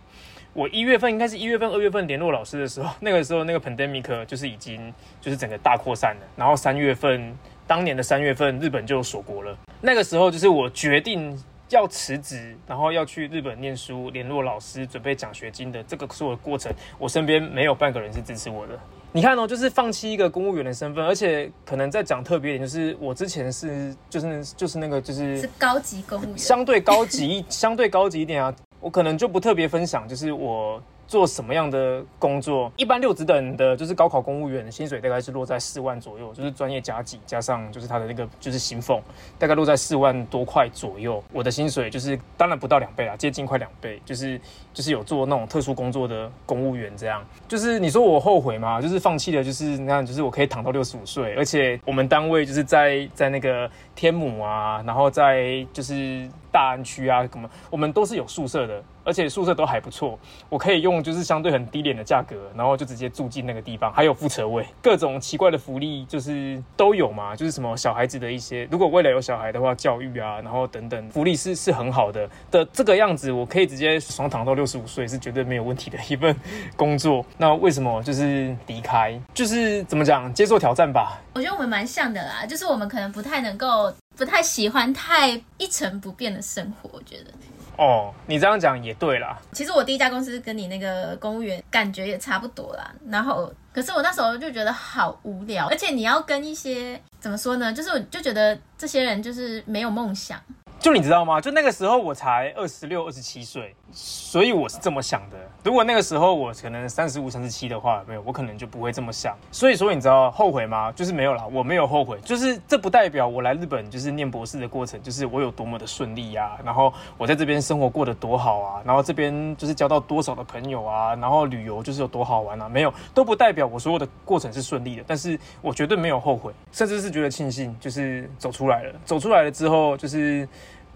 我一月份应该是一月份、二月份联络老师的时候，那个时候那个 pandemic 就是已经就是整个大扩散了。然后三月份，当年的三月份，日本就锁国了。那个时候就是我决定要辞职，然后要去日本念书，联络老师，准备奖学金的这个所有过程，我身边没有半个人是支持我的。你看哦，就是放弃一个公务员的身份，而且可能再讲特别一点，就是我之前是就是就是那个就是是高级公务员，相对高级相对高级一点啊。我可能就不特别分享，就是我做什么样的工作。一般六职等的，就是高考公务员的薪水大概是落在四万左右，就是专业加给加上就是他的那个就是薪俸，大概落在四万多块左右。我的薪水就是当然不到两倍啦，接近快两倍，就是就是有做那种特殊工作的公务员这样。就是你说我后悔吗？就是放弃了，就是那样，就是我可以躺到六十五岁，而且我们单位就是在在那个天母啊，然后在就是。大安区啊，什么我们都是有宿舍的，而且宿舍都还不错。我可以用就是相对很低廉的价格，然后就直接住进那个地方，还有副车位，各种奇怪的福利就是都有嘛。就是什么小孩子的一些，如果未来有小孩的话，教育啊，然后等等福利是是很好的的这个样子，我可以直接爽躺到六十五岁是绝对没有问题的一份工作。那为什么就是离开？就是怎么讲，接受挑战吧。我觉得我们蛮像的啦，就是我们可能不太能够。不太喜欢太一成不变的生活，我觉得。哦，你这样讲也对啦。其实我第一家公司跟你那个公务员感觉也差不多啦。然后，可是我那时候就觉得好无聊，而且你要跟一些怎么说呢？就是我就觉得这些人就是没有梦想。就你知道吗？就那个时候我才二十六、二十七岁，所以我是这么想的。如果那个时候我可能三十五、三十七的话，没有，我可能就不会这么想。所以说，你知道后悔吗？就是没有啦，我没有后悔。就是这不代表我来日本就是念博士的过程，就是我有多么的顺利呀、然后我在这边生活过得多好啊，然后这边就是交到多少的朋友啊，然后旅游就是有多好玩啊，没有，都不代表我所有的过程是顺利的。但是我绝对没有后悔，甚至是觉得庆幸，就是走出来了。走出来了之后，就是。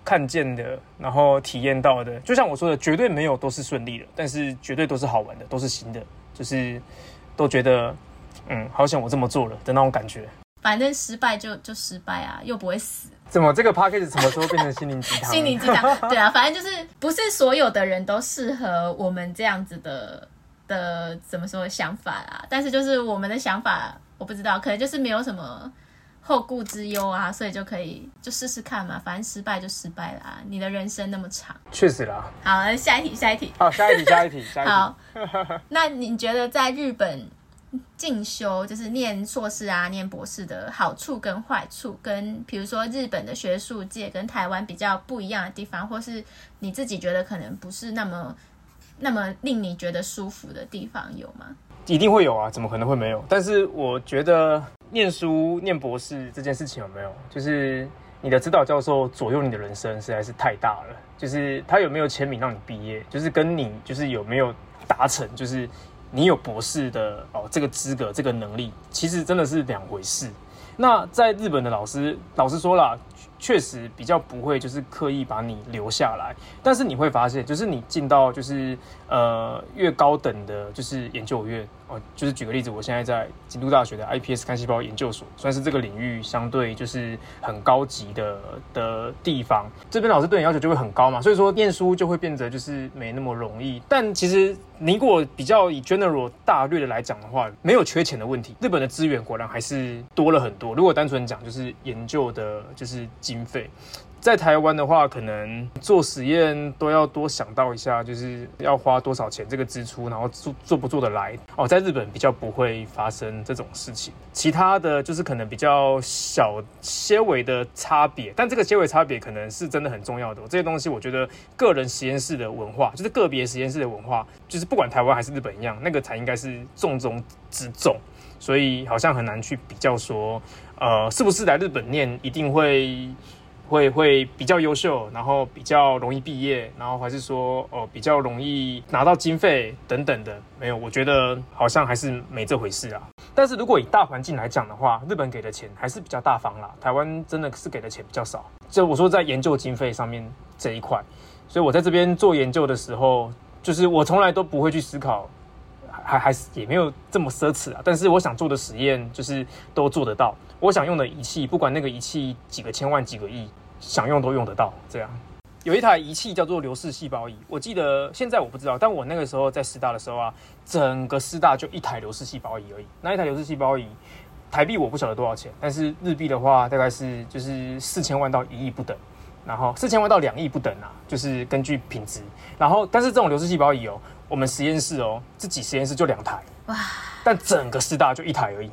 看见的，然后体验到的，就像我说的，绝对没有都是顺利的，但是绝对都是好玩的，都是新的，就是都觉得，嗯，好想我这么做了的那种感觉。反正失败就就失败啊，又不会死。怎么这个 podcast 什么时候变成心灵鸡汤？心灵鸡汤，对啊，反正就是不是所有的人都适合我们这样子的的怎么说的想法啊。但是就是我们的想法，我不知道，可能就是没有什么。后顾之忧啊，所以就可以就试试看嘛，反正失败就失败啦。你的人生那么长，确实啦。好，下一题，下一题。好，下一题，下一题，下一题。好，那你觉得在日本进修，就是念硕士啊、念博士的好处跟坏处，跟比如说日本的学术界跟台湾比较不一样的地方，或是你自己觉得可能不是那么那么令你觉得舒服的地方有吗？一定会有啊，怎么可能会没有？但是我觉得。念书念博士这件事情有没有？就是你的指导教授左右你的人生实在是太大了。就是他有没有签名让你毕业，就是跟你就是有没有达成，就是你有博士的哦这个资格这个能力，其实真的是两回事。那在日本的老师，老师说了，确实比较不会就是刻意把你留下来，但是你会发现，就是你进到就是呃越高等的，就是研究院哦，就是举个例子，我现在在京都大学的 iPS 干细胞研究所，算是这个领域相对就是很高级的的地方，这边老师对你要求就会很高嘛，所以说念书就会变得就是没那么容易。但其实你如果比较以 general 大略的来讲的话，没有缺钱的问题，日本的资源果然还是多了很多。如果单纯讲就是研究的，就是。经费在台湾的话，可能做实验都要多想到一下，就是要花多少钱这个支出，然后做做不做得来哦。在日本比较不会发生这种事情，其他的就是可能比较小些微的差别，但这个些微差别可能是真的很重要的。这些东西我觉得个人实验室的文化，就是个别实验室的文化，就是不管台湾还是日本一样，那个才应该是重中之重。所以好像很难去比较说，呃，是不是来日本念一定会会会比较优秀，然后比较容易毕业，然后还是说哦、呃、比较容易拿到经费等等的？没有，我觉得好像还是没这回事啊。但是如果以大环境来讲的话，日本给的钱还是比较大方啦，台湾真的是给的钱比较少。就我说在研究经费上面这一块，所以我在这边做研究的时候，就是我从来都不会去思考。还还是也没有这么奢侈啊，但是我想做的实验就是都做得到。我想用的仪器，不管那个仪器几个千万、几个亿，想用都用得到。这样有一台仪器叫做流式细胞仪，我记得现在我不知道，但我那个时候在师大的时候啊，整个师大就一台流式细胞仪而已。那一台流式细胞仪，台币我不晓得多少钱，但是日币的话大概是就是四千万到一亿不等。然后四千万到两亿不等啊，就是根据品质。然后但是这种流式细胞仪哦。我们实验室哦，自己实验室就两台。哇，但整个师大就一台而已。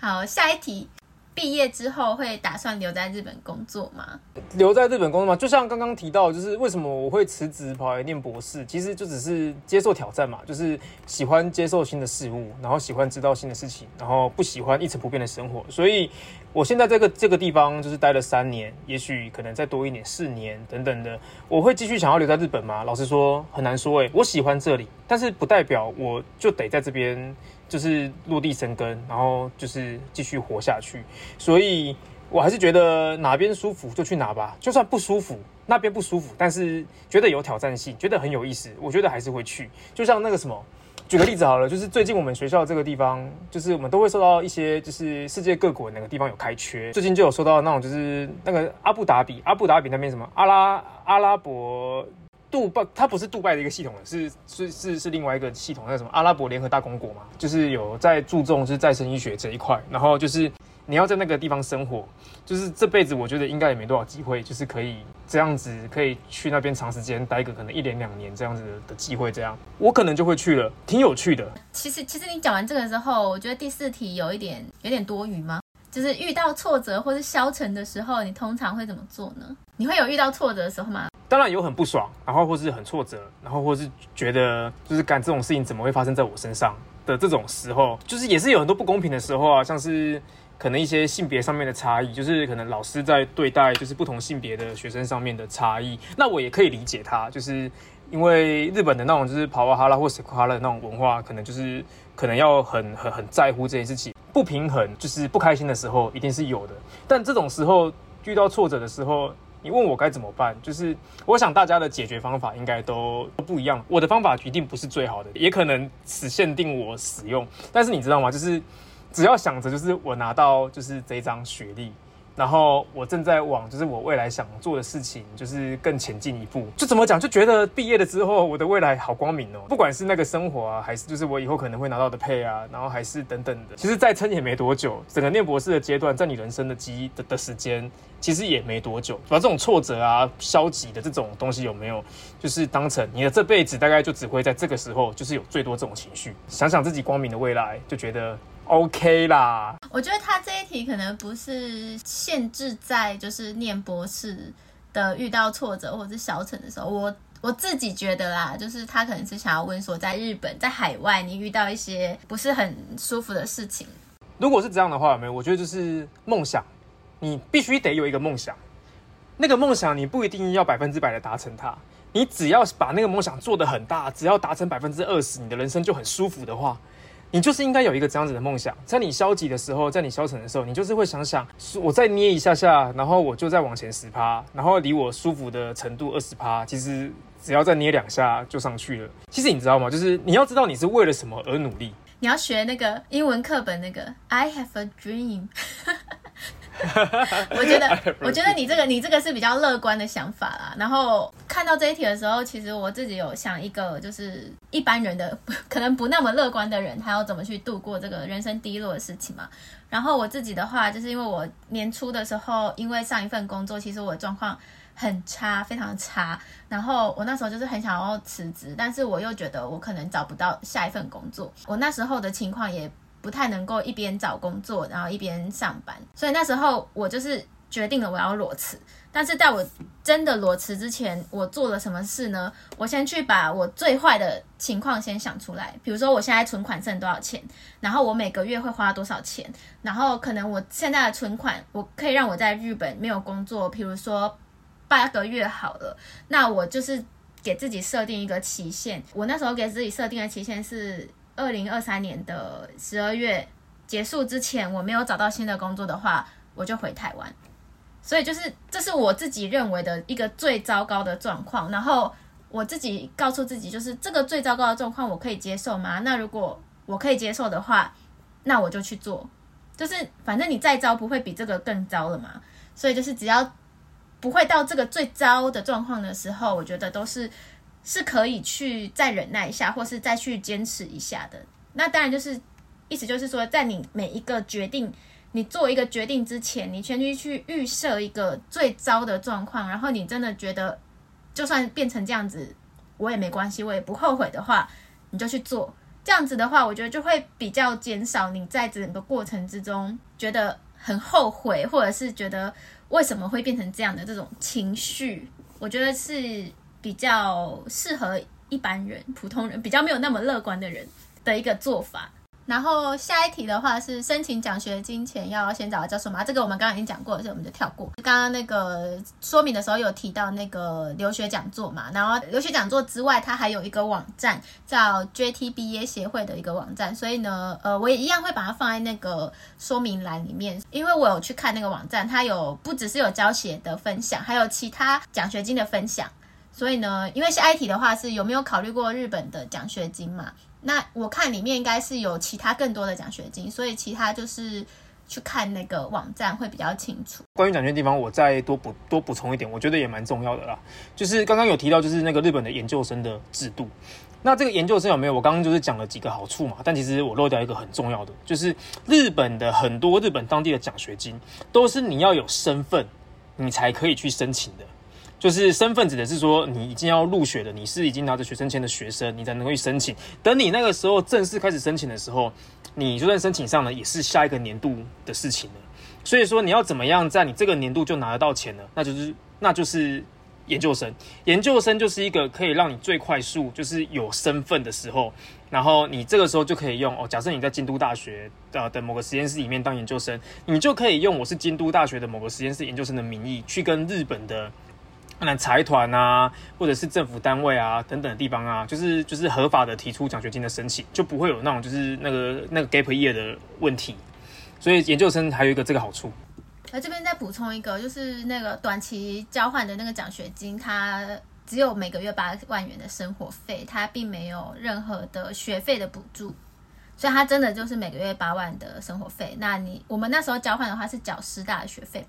好，下一题，毕业之后会打算留在日本工作吗？留在日本工作吗？就像刚刚提到，就是为什么我会辞职跑来念博士，其实就只是接受挑战嘛，就是喜欢接受新的事物，然后喜欢知道新的事情，然后不喜欢一成不变的生活，所以。我现在这个这个地方就是待了三年，也许可能再多一年，四年等等的，我会继续想要留在日本吗？老实说很难说诶，我喜欢这里，但是不代表我就得在这边就是落地生根，然后就是继续活下去。所以我还是觉得哪边舒服就去哪吧，就算不舒服，那边不舒服，但是觉得有挑战性，觉得很有意思，我觉得还是会去。就像那个什么。举个例子好了，就是最近我们学校这个地方，就是我们都会收到一些，就是世界各国哪个地方有开缺，最近就有收到那种，就是那个阿布达比，阿布达比那边什么阿拉阿拉伯杜拜，它不是杜拜的一个系统，是是是是另外一个系统，那什么阿拉伯联合大公国嘛，就是有在注重是再生医学这一块，然后就是。你要在那个地方生活，就是这辈子我觉得应该也没多少机会，就是可以这样子可以去那边长时间待个可能一年两年这样子的机会，这样我可能就会去了，挺有趣的。其实其实你讲完这个之后，我觉得第四题有一点有点多余吗？就是遇到挫折或是消沉的时候，你通常会怎么做呢？你会有遇到挫折的时候吗？当然有很不爽，然后或是很挫折，然后或是觉得就是干这种事情怎么会发生在我身上的这种时候，就是也是有很多不公平的时候啊，像是。可能一些性别上面的差异，就是可能老师在对待就是不同性别的学生上面的差异，那我也可以理解他，就是因为日本的那种就是帕瓦哈拉或塞库哈拉的那种文化，可能就是可能要很很很在乎这件事情，不平衡就是不开心的时候一定是有的，但这种时候遇到挫折的时候，你问我该怎么办，就是我想大家的解决方法应该都不一样，我的方法一定不是最好的，也可能只限定我使用，但是你知道吗？就是。只要想着就是我拿到就是这张学历，然后我正在往就是我未来想做的事情就是更前进一步，就怎么讲就觉得毕业了之后我的未来好光明哦，不管是那个生活啊，还是就是我以后可能会拿到的配啊，然后还是等等的，其实再撑也没多久，整个念博士的阶段在你人生的记忆的的时间其实也没多久，把这种挫折啊、消极的这种东西有没有，就是当成你的这辈子大概就只会在这个时候就是有最多这种情绪，想想自己光明的未来，就觉得。OK 啦，我觉得他这一题可能不是限制在就是念博士的遇到挫折或者是消沉的时候，我我自己觉得啦，就是他可能是想要问说，在日本在海外你遇到一些不是很舒服的事情。如果是这样的话，有没有？我觉得就是梦想，你必须得有一个梦想，那个梦想你不一定要百分之百的达成它，你只要把那个梦想做得很大，只要达成百分之二十，你的人生就很舒服的话。你就是应该有一个这样子的梦想，在你消极的时候，在你消沉的时候，你就是会想想，我再捏一下下，然后我就再往前十趴，然后离我舒服的程度二十趴，其实只要再捏两下就上去了。其实你知道吗？就是你要知道你是为了什么而努力。你要学那个英文课本那个 I have a dream。我觉得，我觉得你这个，你这个是比较乐观的想法啦。然后看到这一题的时候，其实我自己有想一个，就是一般人的 可能不那么乐观的人，他要怎么去度过这个人生低落的事情嘛。然后我自己的话，就是因为我年初的时候，因为上一份工作，其实我的状况很差，非常差。然后我那时候就是很想要辞职，但是我又觉得我可能找不到下一份工作。我那时候的情况也。不太能够一边找工作，然后一边上班，所以那时候我就是决定了我要裸辞。但是在我真的裸辞之前，我做了什么事呢？我先去把我最坏的情况先想出来，比如说我现在存款剩多少钱，然后我每个月会花多少钱，然后可能我现在的存款我可以让我在日本没有工作，比如说八个月好了，那我就是给自己设定一个期限。我那时候给自己设定的期限是。二零二三年的十二月结束之前，我没有找到新的工作的话，我就回台湾。所以就是这是我自己认为的一个最糟糕的状况。然后我自己告诉自己，就是这个最糟糕的状况我可以接受吗？那如果我可以接受的话，那我就去做。就是反正你再糟不会比这个更糟了嘛。所以就是只要不会到这个最糟的状况的时候，我觉得都是。是可以去再忍耐一下，或是再去坚持一下的。那当然就是意思就是说，在你每一个决定，你做一个决定之前，你先去去预设一个最糟的状况，然后你真的觉得就算变成这样子，我也没关系，我也不后悔的话，你就去做。这样子的话，我觉得就会比较减少你在整个过程之中觉得很后悔，或者是觉得为什么会变成这样的这种情绪。我觉得是。比较适合一般人、普通人，比较没有那么乐观的人的一个做法。然后下一题的话是申请奖学金前要先找教授吗？这个我们刚刚已经讲过了，所以我们就跳过。刚刚那个说明的时候有提到那个留学讲座嘛，然后留学讲座之外，它还有一个网站叫 JTBA 协会的一个网站，所以呢，呃，我也一样会把它放在那个说明栏里面，因为我有去看那个网站，它有不只是有教学的分享，还有其他奖学金的分享。所以呢，因为是 IT 的话是有没有考虑过日本的奖学金嘛？那我看里面应该是有其他更多的奖学金，所以其他就是去看那个网站会比较清楚。关于奖学金地方，我再多补多补充一点，我觉得也蛮重要的啦。就是刚刚有提到，就是那个日本的研究生的制度。那这个研究生有没有？我刚刚就是讲了几个好处嘛，但其实我漏掉一个很重要的，就是日本的很多日本当地的奖学金都是你要有身份，你才可以去申请的。就是身份指的是说，你已经要入学了，你是已经拿着学生签的学生，你才能够去申请。等你那个时候正式开始申请的时候，你就算申请上了，也是下一个年度的事情了。所以说，你要怎么样在你这个年度就拿得到钱呢？那就是那就是研究生。研究生就是一个可以让你最快速，就是有身份的时候，然后你这个时候就可以用哦。假设你在京都大学的的某个实验室里面当研究生，你就可以用我是京都大学的某个实验室研究生的名义去跟日本的。那财团啊，或者是政府单位啊等等的地方啊，就是就是合法的提出奖学金的申请，就不会有那种就是那个那个 gap year 的问题。所以研究生还有一个这个好处。那这边再补充一个，就是那个短期交换的那个奖学金，它只有每个月八万元的生活费，它并没有任何的学费的补助，所以它真的就是每个月八万的生活费。那你我们那时候交换的话是缴师大的学费，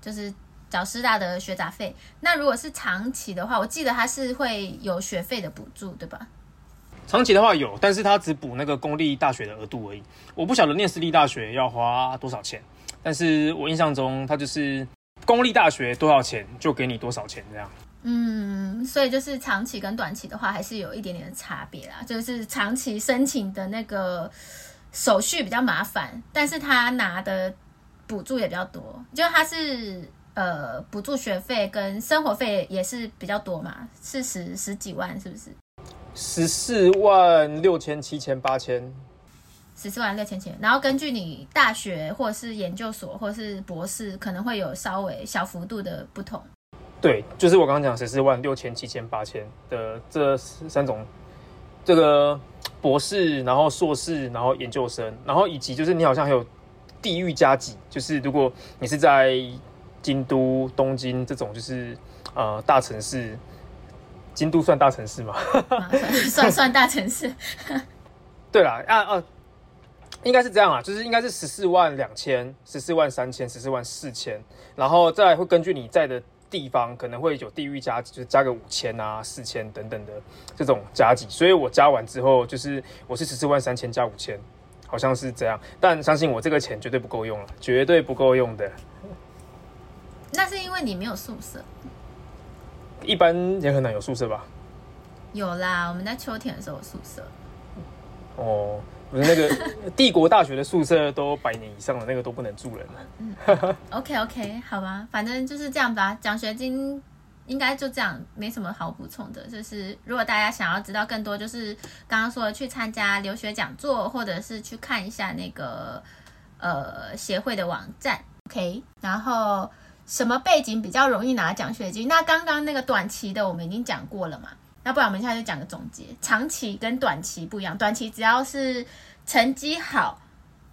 就是。缴师大的学杂费，那如果是长期的话，我记得他是会有学费的补助，对吧？长期的话有，但是他只补那个公立大学的额度而已。我不晓得念私立大学要花多少钱，但是我印象中他就是公立大学多少钱就给你多少钱这样。嗯，所以就是长期跟短期的话还是有一点点的差别啦。就是长期申请的那个手续比较麻烦，但是他拿的补助也比较多，就他是。呃，补助学费跟生活费也是比较多嘛，是十十几万，是不是？十四万六千七千八千，十四万六千七千，然后根据你大学或者是研究所或者是博士，可能会有稍微小幅度的不同。对，就是我刚刚讲十四万六千七千八千的这三种，这个博士，然后硕士，然后研究生，然后以及就是你好像还有地域加级，就是如果你是在京都、东京这种就是呃大城市，京都算大城市吗？啊、算 算算大城市。对啦，啊啊，应该是这样啊，就是应该是十四万两千、十四万三千、十四万四千，然后再会根据你在的地方可能会有地域加，就是加个五千啊、四千等等的这种加级，所以我加完之后就是我是十四万三千加五千，好像是这样，但相信我这个钱绝对不够用了，绝对不够用的。那是因为你没有宿舍，一般也很难有宿舍吧？有啦，我们在秋天的时候有宿舍。哦，不是那个 帝国大学的宿舍都百年以上的那个都不能住人了。嗯，OK OK，好吧，反正就是这样吧。奖学金应该就这样，没什么好补充的。就是如果大家想要知道更多，就是刚刚说的去参加留学讲座，或者是去看一下那个呃协会的网站。OK，然后什么背景比较容易拿奖学金？那刚刚那个短期的我们已经讲过了嘛？那不然我们现在就讲个总结，长期跟短期不一样。短期只要是成绩好，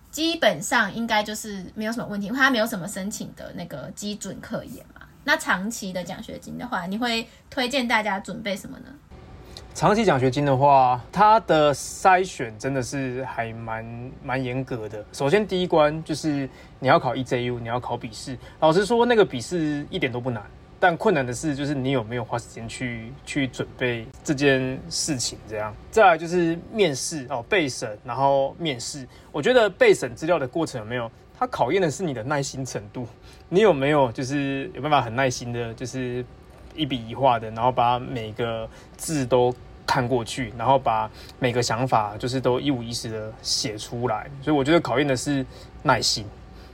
基本上应该就是没有什么问题，因为它没有什么申请的那个基准可言嘛。那长期的奖学金的话，你会推荐大家准备什么呢？长期奖学金的话，它的筛选真的是还蛮蛮严格的。首先第一关就是你要考 EJU，你要考笔试。老实说，那个笔试一点都不难。但困难的是，就是你有没有花时间去去准备这件事情？这样，再来就是面试哦，备审，然后面试。我觉得备审资料的过程有没有？它考验的是你的耐心程度。你有没有就是有办法很耐心的，就是一笔一画的，然后把每个字都看过去，然后把每个想法就是都一五一十的写出来。所以我觉得考验的是耐心。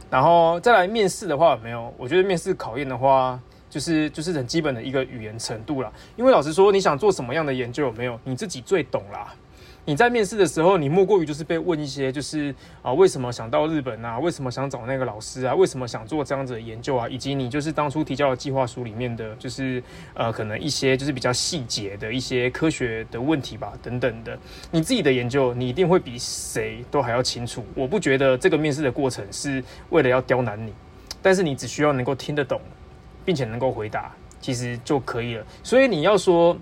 然后再来面试的话，有没有？我觉得面试考验的话。就是就是很基本的一个语言程度啦，因为老实说，你想做什么样的研究有没有？你自己最懂啦。你在面试的时候，你莫过于就是被问一些，就是啊，为什么想到日本啊？为什么想找那个老师啊？为什么想做这样子的研究啊？以及你就是当初提交的计划书里面的，就是呃，可能一些就是比较细节的一些科学的问题吧，等等的。你自己的研究，你一定会比谁都还要清楚。我不觉得这个面试的过程是为了要刁难你，但是你只需要能够听得懂。并且能够回答，其实就可以了。所以你要说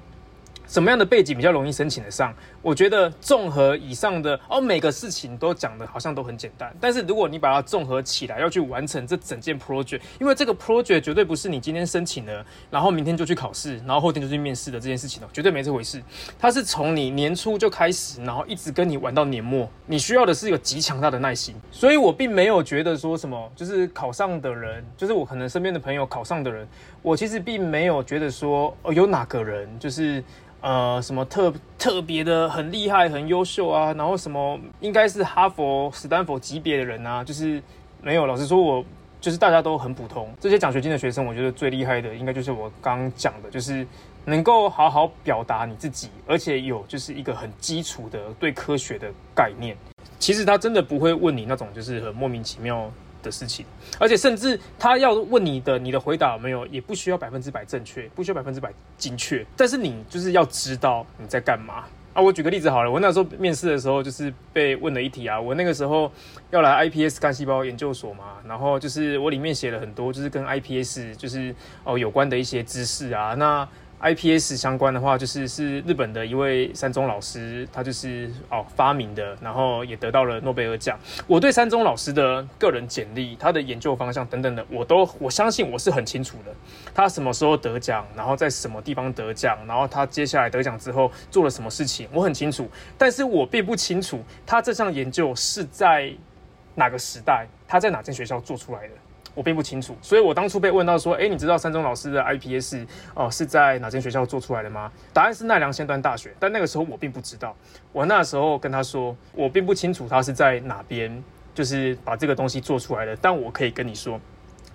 什么样的背景比较容易申请得上？我觉得综合以上的哦，每个事情都讲的好像都很简单。但是如果你把它综合起来，要去完成这整件 project，因为这个 project 绝对不是你今天申请了，然后明天就去考试，然后后天就去面试的这件事情哦，绝对没这回事。它是从你年初就开始，然后一直跟你玩到年末。你需要的是有极强大的耐心。所以我并没有觉得说什么，就是考上的人，就是我可能身边的朋友考上的人，我其实并没有觉得说哦，有哪个人就是。呃，什么特特别的很厉害、很优秀啊？然后什么应该是哈佛、斯坦福级别的人啊？就是没有。老实说，我就是大家都很普通。这些奖学金的学生，我觉得最厉害的应该就是我刚讲的，就是能够好好表达你自己，而且有就是一个很基础的对科学的概念。其实他真的不会问你那种就是很莫名其妙的事情，而且甚至他要问你的，你的回答有没有，也不需要百分之百正确，不需要百分之百精确，但是你就是要知道你在干嘛啊！我举个例子好了，我那时候面试的时候就是被问了一题啊，我那个时候要来 iPS 干细胞研究所嘛，然后就是我里面写了很多就是跟 iPS 就是哦有关的一些知识啊，那。iPS 相关的话，就是是日本的一位山中老师，他就是哦发明的，然后也得到了诺贝尔奖。我对山中老师的个人简历、他的研究方向等等的，我都我相信我是很清楚的。他什么时候得奖，然后在什么地方得奖，然后他接下来得奖之后做了什么事情，我很清楚。但是我并不清楚他这项研究是在哪个时代，他在哪间学校做出来的。我并不清楚，所以我当初被问到说：“诶，你知道三中老师的 iPS 哦是在哪间学校做出来的吗？”答案是奈良先端大学，但那个时候我并不知道。我那时候跟他说，我并不清楚他是在哪边，就是把这个东西做出来的。但我可以跟你说，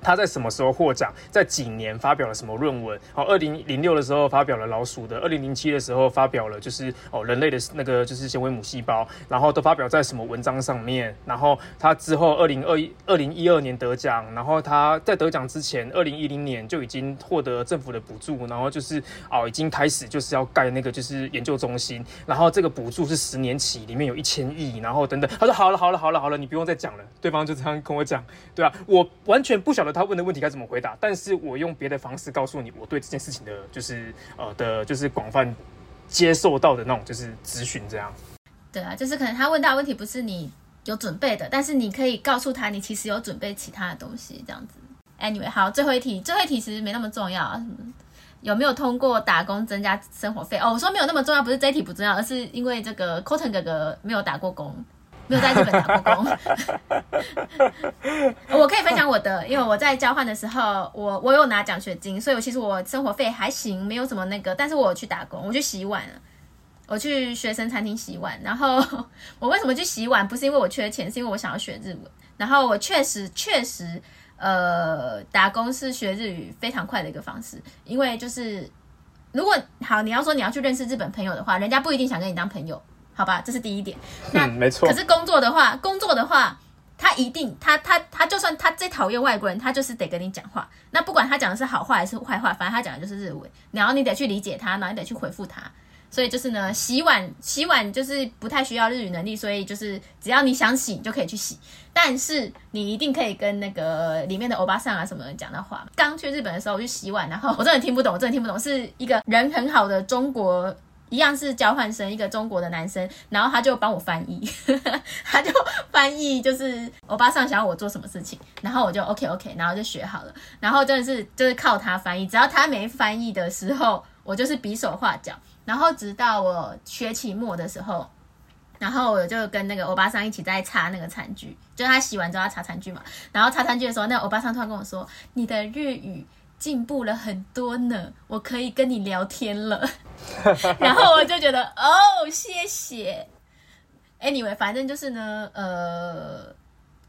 他在什么时候获奖，在几年发表了什么论文。哦，二零零六的时候发表了老鼠的，二零零七的时候发表了就是哦人类的那个就是纤维母细胞，然后都发表在什么文章上面。然后他之后二零二一二零一二年得奖，然后他在得奖之前，二零一零年就已经获得政府的补助，然后就是哦已经开始就是要盖那个就是研究中心，然后这个补助是十年起，里面有一千亿，然后等等。他说好了好了好了好了，你不用再讲了。对方就这样跟我讲，对啊，我完全不晓得他问的问题该怎么回答，但是我用别的方式告诉你，我对这件事情的，就是呃的，就是广泛接受到的那种，就是咨询这样。对啊，就是可能他问到问题不是你有准备的，但是你可以告诉他，你其实有准备其他的东西，这样子。Anyway，好，最后一题，最后一题其实没那么重要啊，有没有通过打工增加生活费？哦，我说没有那么重要，不是这题不重要，而是因为这个 Cotton 哥哥没有打过工。没有在日本打过工，我可以分享我的，因为我在交换的时候，我我有拿奖学金，所以我其实我生活费还行，没有什么那个，但是我去打工，我去洗碗，我去学生餐厅洗碗，然后 我为什么去洗碗？不是因为我缺钱，是因为我想要学日文，然后我确实确实，呃，打工是学日语非常快的一个方式，因为就是如果好，你要说你要去认识日本朋友的话，人家不一定想跟你当朋友。好吧，这是第一点。那、嗯、没错。可是工作的话，工作的话，他一定，他他他就算他最讨厌外国人，他就是得跟你讲话。那不管他讲的是好话还是坏话，反正他讲的就是日文。然后你得去理解他，然后你得去回复他。所以就是呢，洗碗洗碗就是不太需要日语能力，所以就是只要你想洗，你就可以去洗。但是你一定可以跟那个里面的欧巴桑啊什么的讲的话。刚去日本的时候我去洗碗，然后我真的听不懂，我真的听不懂，是一个人很好的中国。一样是交换生，一个中国的男生，然后他就帮我翻译，他就翻译，就是欧巴桑想要我做什么事情，然后我就 OK OK，然后就学好了，然后真的是就是靠他翻译，只要他没翻译的时候，我就是比手画脚，然后直到我学期末的时候，然后我就跟那个欧巴桑一起在擦那个餐具，就是他洗完之后要擦餐具嘛，然后擦餐具的时候，那欧巴桑突然跟我说：“你的日语。”进步了很多呢，我可以跟你聊天了，然后我就觉得哦，谢谢。Anyway，反正就是呢，呃，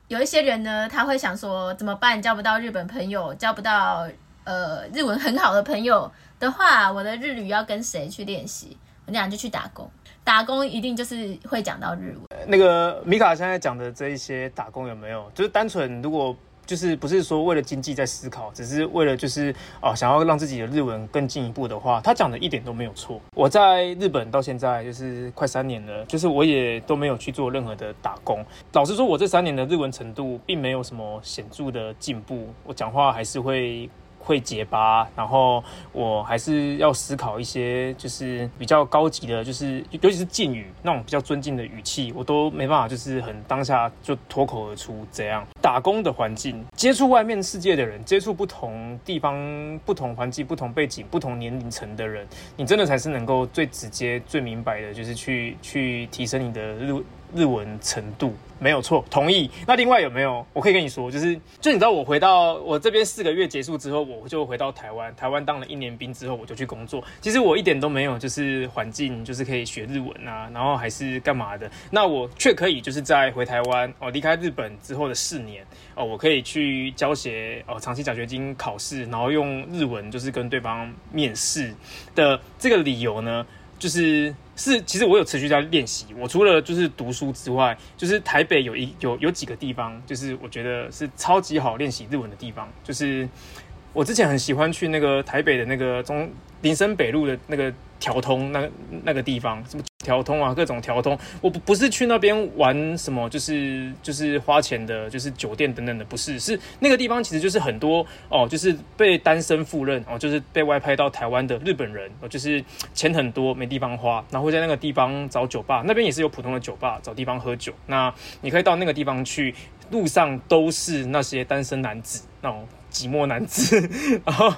有一些人呢，他会想说怎么办？交不到日本朋友，交不到呃日文很好的朋友的话，我的日语要跟谁去练习？我讲就去打工，打工一定就是会讲到日文。那个米卡现在讲的这一些打工有没有？就是单纯如果。就是不是说为了经济在思考，只是为了就是啊想要让自己的日文更进一步的话，他讲的一点都没有错。我在日本到现在就是快三年了，就是我也都没有去做任何的打工。老实说，我这三年的日文程度并没有什么显著的进步，我讲话还是会。会结巴，然后我还是要思考一些，就是比较高级的，就是尤其是敬语那种比较尊敬的语气，我都没办法，就是很当下就脱口而出。这样打工的环境，接触外面世界的人，接触不同地方、不同环境、不同背景、不同年龄层的人，你真的才是能够最直接、最明白的，就是去去提升你的日日文程度。没有错，同意。那另外有没有？我可以跟你说，就是就你知道，我回到我这边四个月结束之后，我就回到台湾。台湾当了一年兵之后，我就去工作。其实我一点都没有，就是环境，就是可以学日文啊，然后还是干嘛的。那我却可以，就是在回台湾哦，离开日本之后的四年哦，我可以去教学哦，长期奖学金考试，然后用日文就是跟对方面试的这个理由呢，就是。是，其实我有持续在练习。我除了就是读书之外，就是台北有一有有几个地方，就是我觉得是超级好练习日文的地方。就是我之前很喜欢去那个台北的那个中林森北路的那个条通那那个地方，什么？调通啊，各种调通，我不不是去那边玩什么，就是就是花钱的，就是酒店等等的，不是，是那个地方其实就是很多哦，就是被单身赴任哦，就是被外派到台湾的日本人哦，就是钱很多没地方花，然后会在那个地方找酒吧，那边也是有普通的酒吧，找地方喝酒。那你可以到那个地方去，路上都是那些单身男子哦。寂寞男子，然后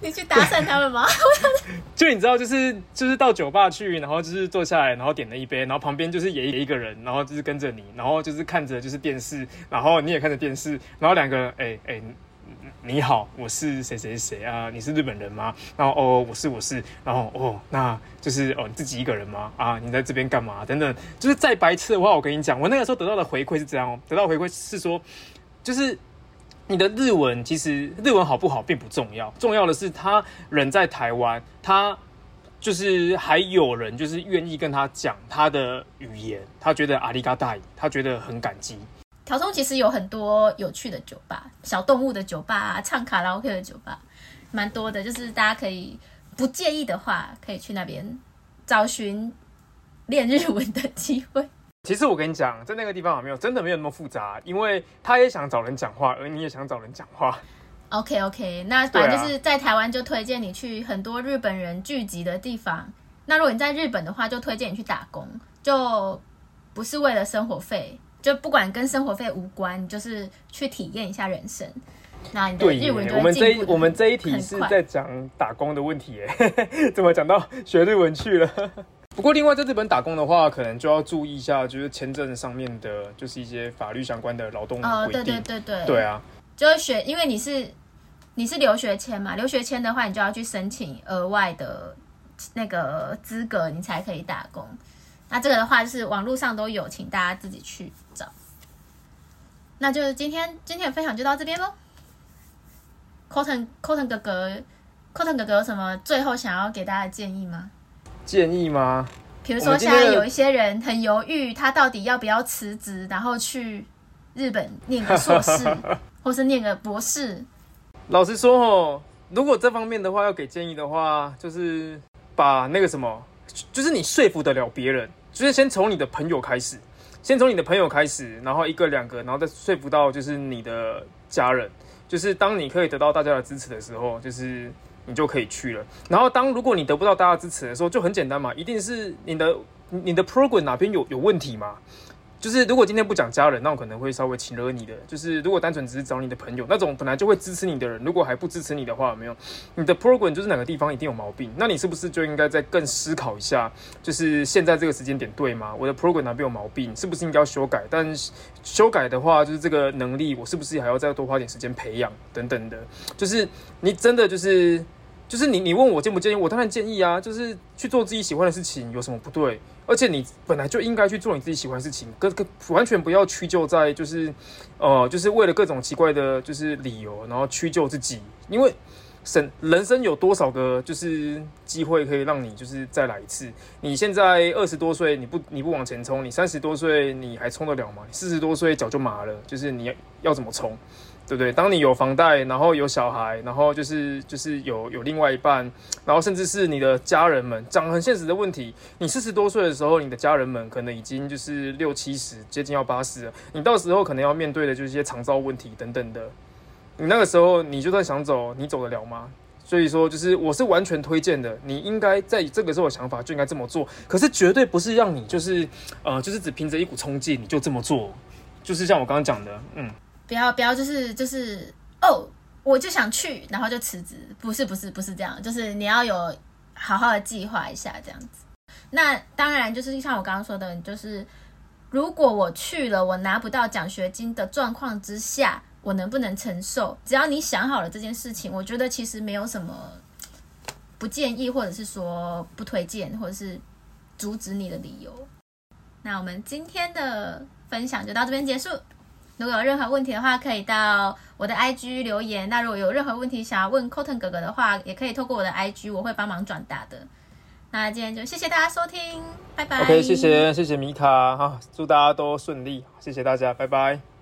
你去搭讪他们吗？就你知道，就是就是到酒吧去，然后就是坐下来，然后点了一杯，然后旁边就是也一个人，然后就是跟着你，然后就是看着就是电视，然后你也看着电视，然后两个人，哎、欸、哎、欸，你好，我是谁谁谁啊？你是日本人吗？然后哦，我是我是，然后哦，那就是哦，你自己一个人吗？啊，你在这边干嘛？等等，就是再白痴的话，我跟你讲，我那个时候得到的回馈是这样哦，得到回馈是说，就是。你的日文其实日文好不好并不重要，重要的是他人在台湾，他就是还有人就是愿意跟他讲他的语言，他觉得阿里嘎大，他觉得很感激。条中其实有很多有趣的酒吧，小动物的酒吧，唱卡拉 OK 的酒吧，蛮多的。就是大家可以不介意的话，可以去那边找寻练日文的机会。其实我跟你讲，在那个地方没有真的没有那么复杂，因为他也想找人讲话，而你也想找人讲话。OK OK，那反正就是在台湾就推荐你去很多日本人聚集的地方。那如果你在日本的话，就推荐你去打工，就不是为了生活费。就不管跟生活费无关，就是去体验一下人生。那你的日文就。我们这一我们这一题是在讲打工的问题耶，怎么讲到学日文去了？不过另外在日本打工的话，可能就要注意一下，就是签证上面的，就是一些法律相关的劳动规定。哦，对对对对，对啊，就是学，因为你是你是留学签嘛，留学签的话，你就要去申请额外的那个资格，你才可以打工。那这个的话，就是网络上都有，请大家自己去找。那就是今天今天的分享就到这边喽。Cotton Cotton 哥哥，Cotton 哥哥有什么最后想要给大家的建议吗？建议吗？比如说，现在有一些人很犹豫，他到底要不要辞职，然后去日本念个硕士，或是念个博士。老实说哦，如果这方面的话要给建议的话，就是把那个什么。就是你说服得了别人，就是先从你的朋友开始，先从你的朋友开始，然后一个两个，然后再说服到就是你的家人。就是当你可以得到大家的支持的时候，就是你就可以去了。然后当如果你得不到大家支持的时候，就很简单嘛，一定是你的你的 program 哪边有有问题嘛。就是如果今天不讲家人，那我可能会稍微请了你的。就是如果单纯只是找你的朋友，那种本来就会支持你的人，如果还不支持你的话，没有你的 program 就是哪个地方一定有毛病，那你是不是就应该再更思考一下？就是现在这个时间点对吗？我的 program 哪边有毛病，是不是应该要修改？但修改的话，就是这个能力，我是不是还要再多花点时间培养等等的？就是你真的就是。就是你，你问我建不建议？我当然建议啊！就是去做自己喜欢的事情，有什么不对？而且你本来就应该去做你自己喜欢的事情，跟跟完全不要屈就在就是，呃，就是为了各种奇怪的，就是理由，然后屈就自己。因为生人生有多少个就是机会可以让你就是再来一次？你现在二十多岁，你不你不往前冲，你三十多岁你还冲得了吗？四十多岁脚就麻了，就是你要要怎么冲？对不对？当你有房贷，然后有小孩，然后就是就是有有另外一半，然后甚至是你的家人们，讲很现实的问题。你四十多岁的时候，你的家人们可能已经就是六七十，接近要八十了。你到时候可能要面对的就是一些长照问题等等的。你那个时候，你就算想走，你走得了吗？所以说，就是我是完全推荐的。你应该在这个时候想法就应该这么做。可是绝对不是让你就是呃，就是只凭着一股冲劲你就这么做。就是像我刚刚讲的，嗯。不要不要，就是就是哦，我就想去，然后就辞职。不是不是不是这样，就是你要有好好的计划一下这样子。那当然就是像我刚刚说的，就是如果我去了，我拿不到奖学金的状况之下，我能不能承受？只要你想好了这件事情，我觉得其实没有什么不建议，或者是说不推荐，或者是阻止你的理由。那我们今天的分享就到这边结束。如果有任何问题的话，可以到我的 IG 留言。那如果有任何问题想要问 Cotton 哥哥的话，也可以透过我的 IG，我会帮忙转达的。那今天就谢谢大家收听，拜拜。OK，谢谢谢谢米卡哈，祝大家都顺利，谢谢大家，拜拜。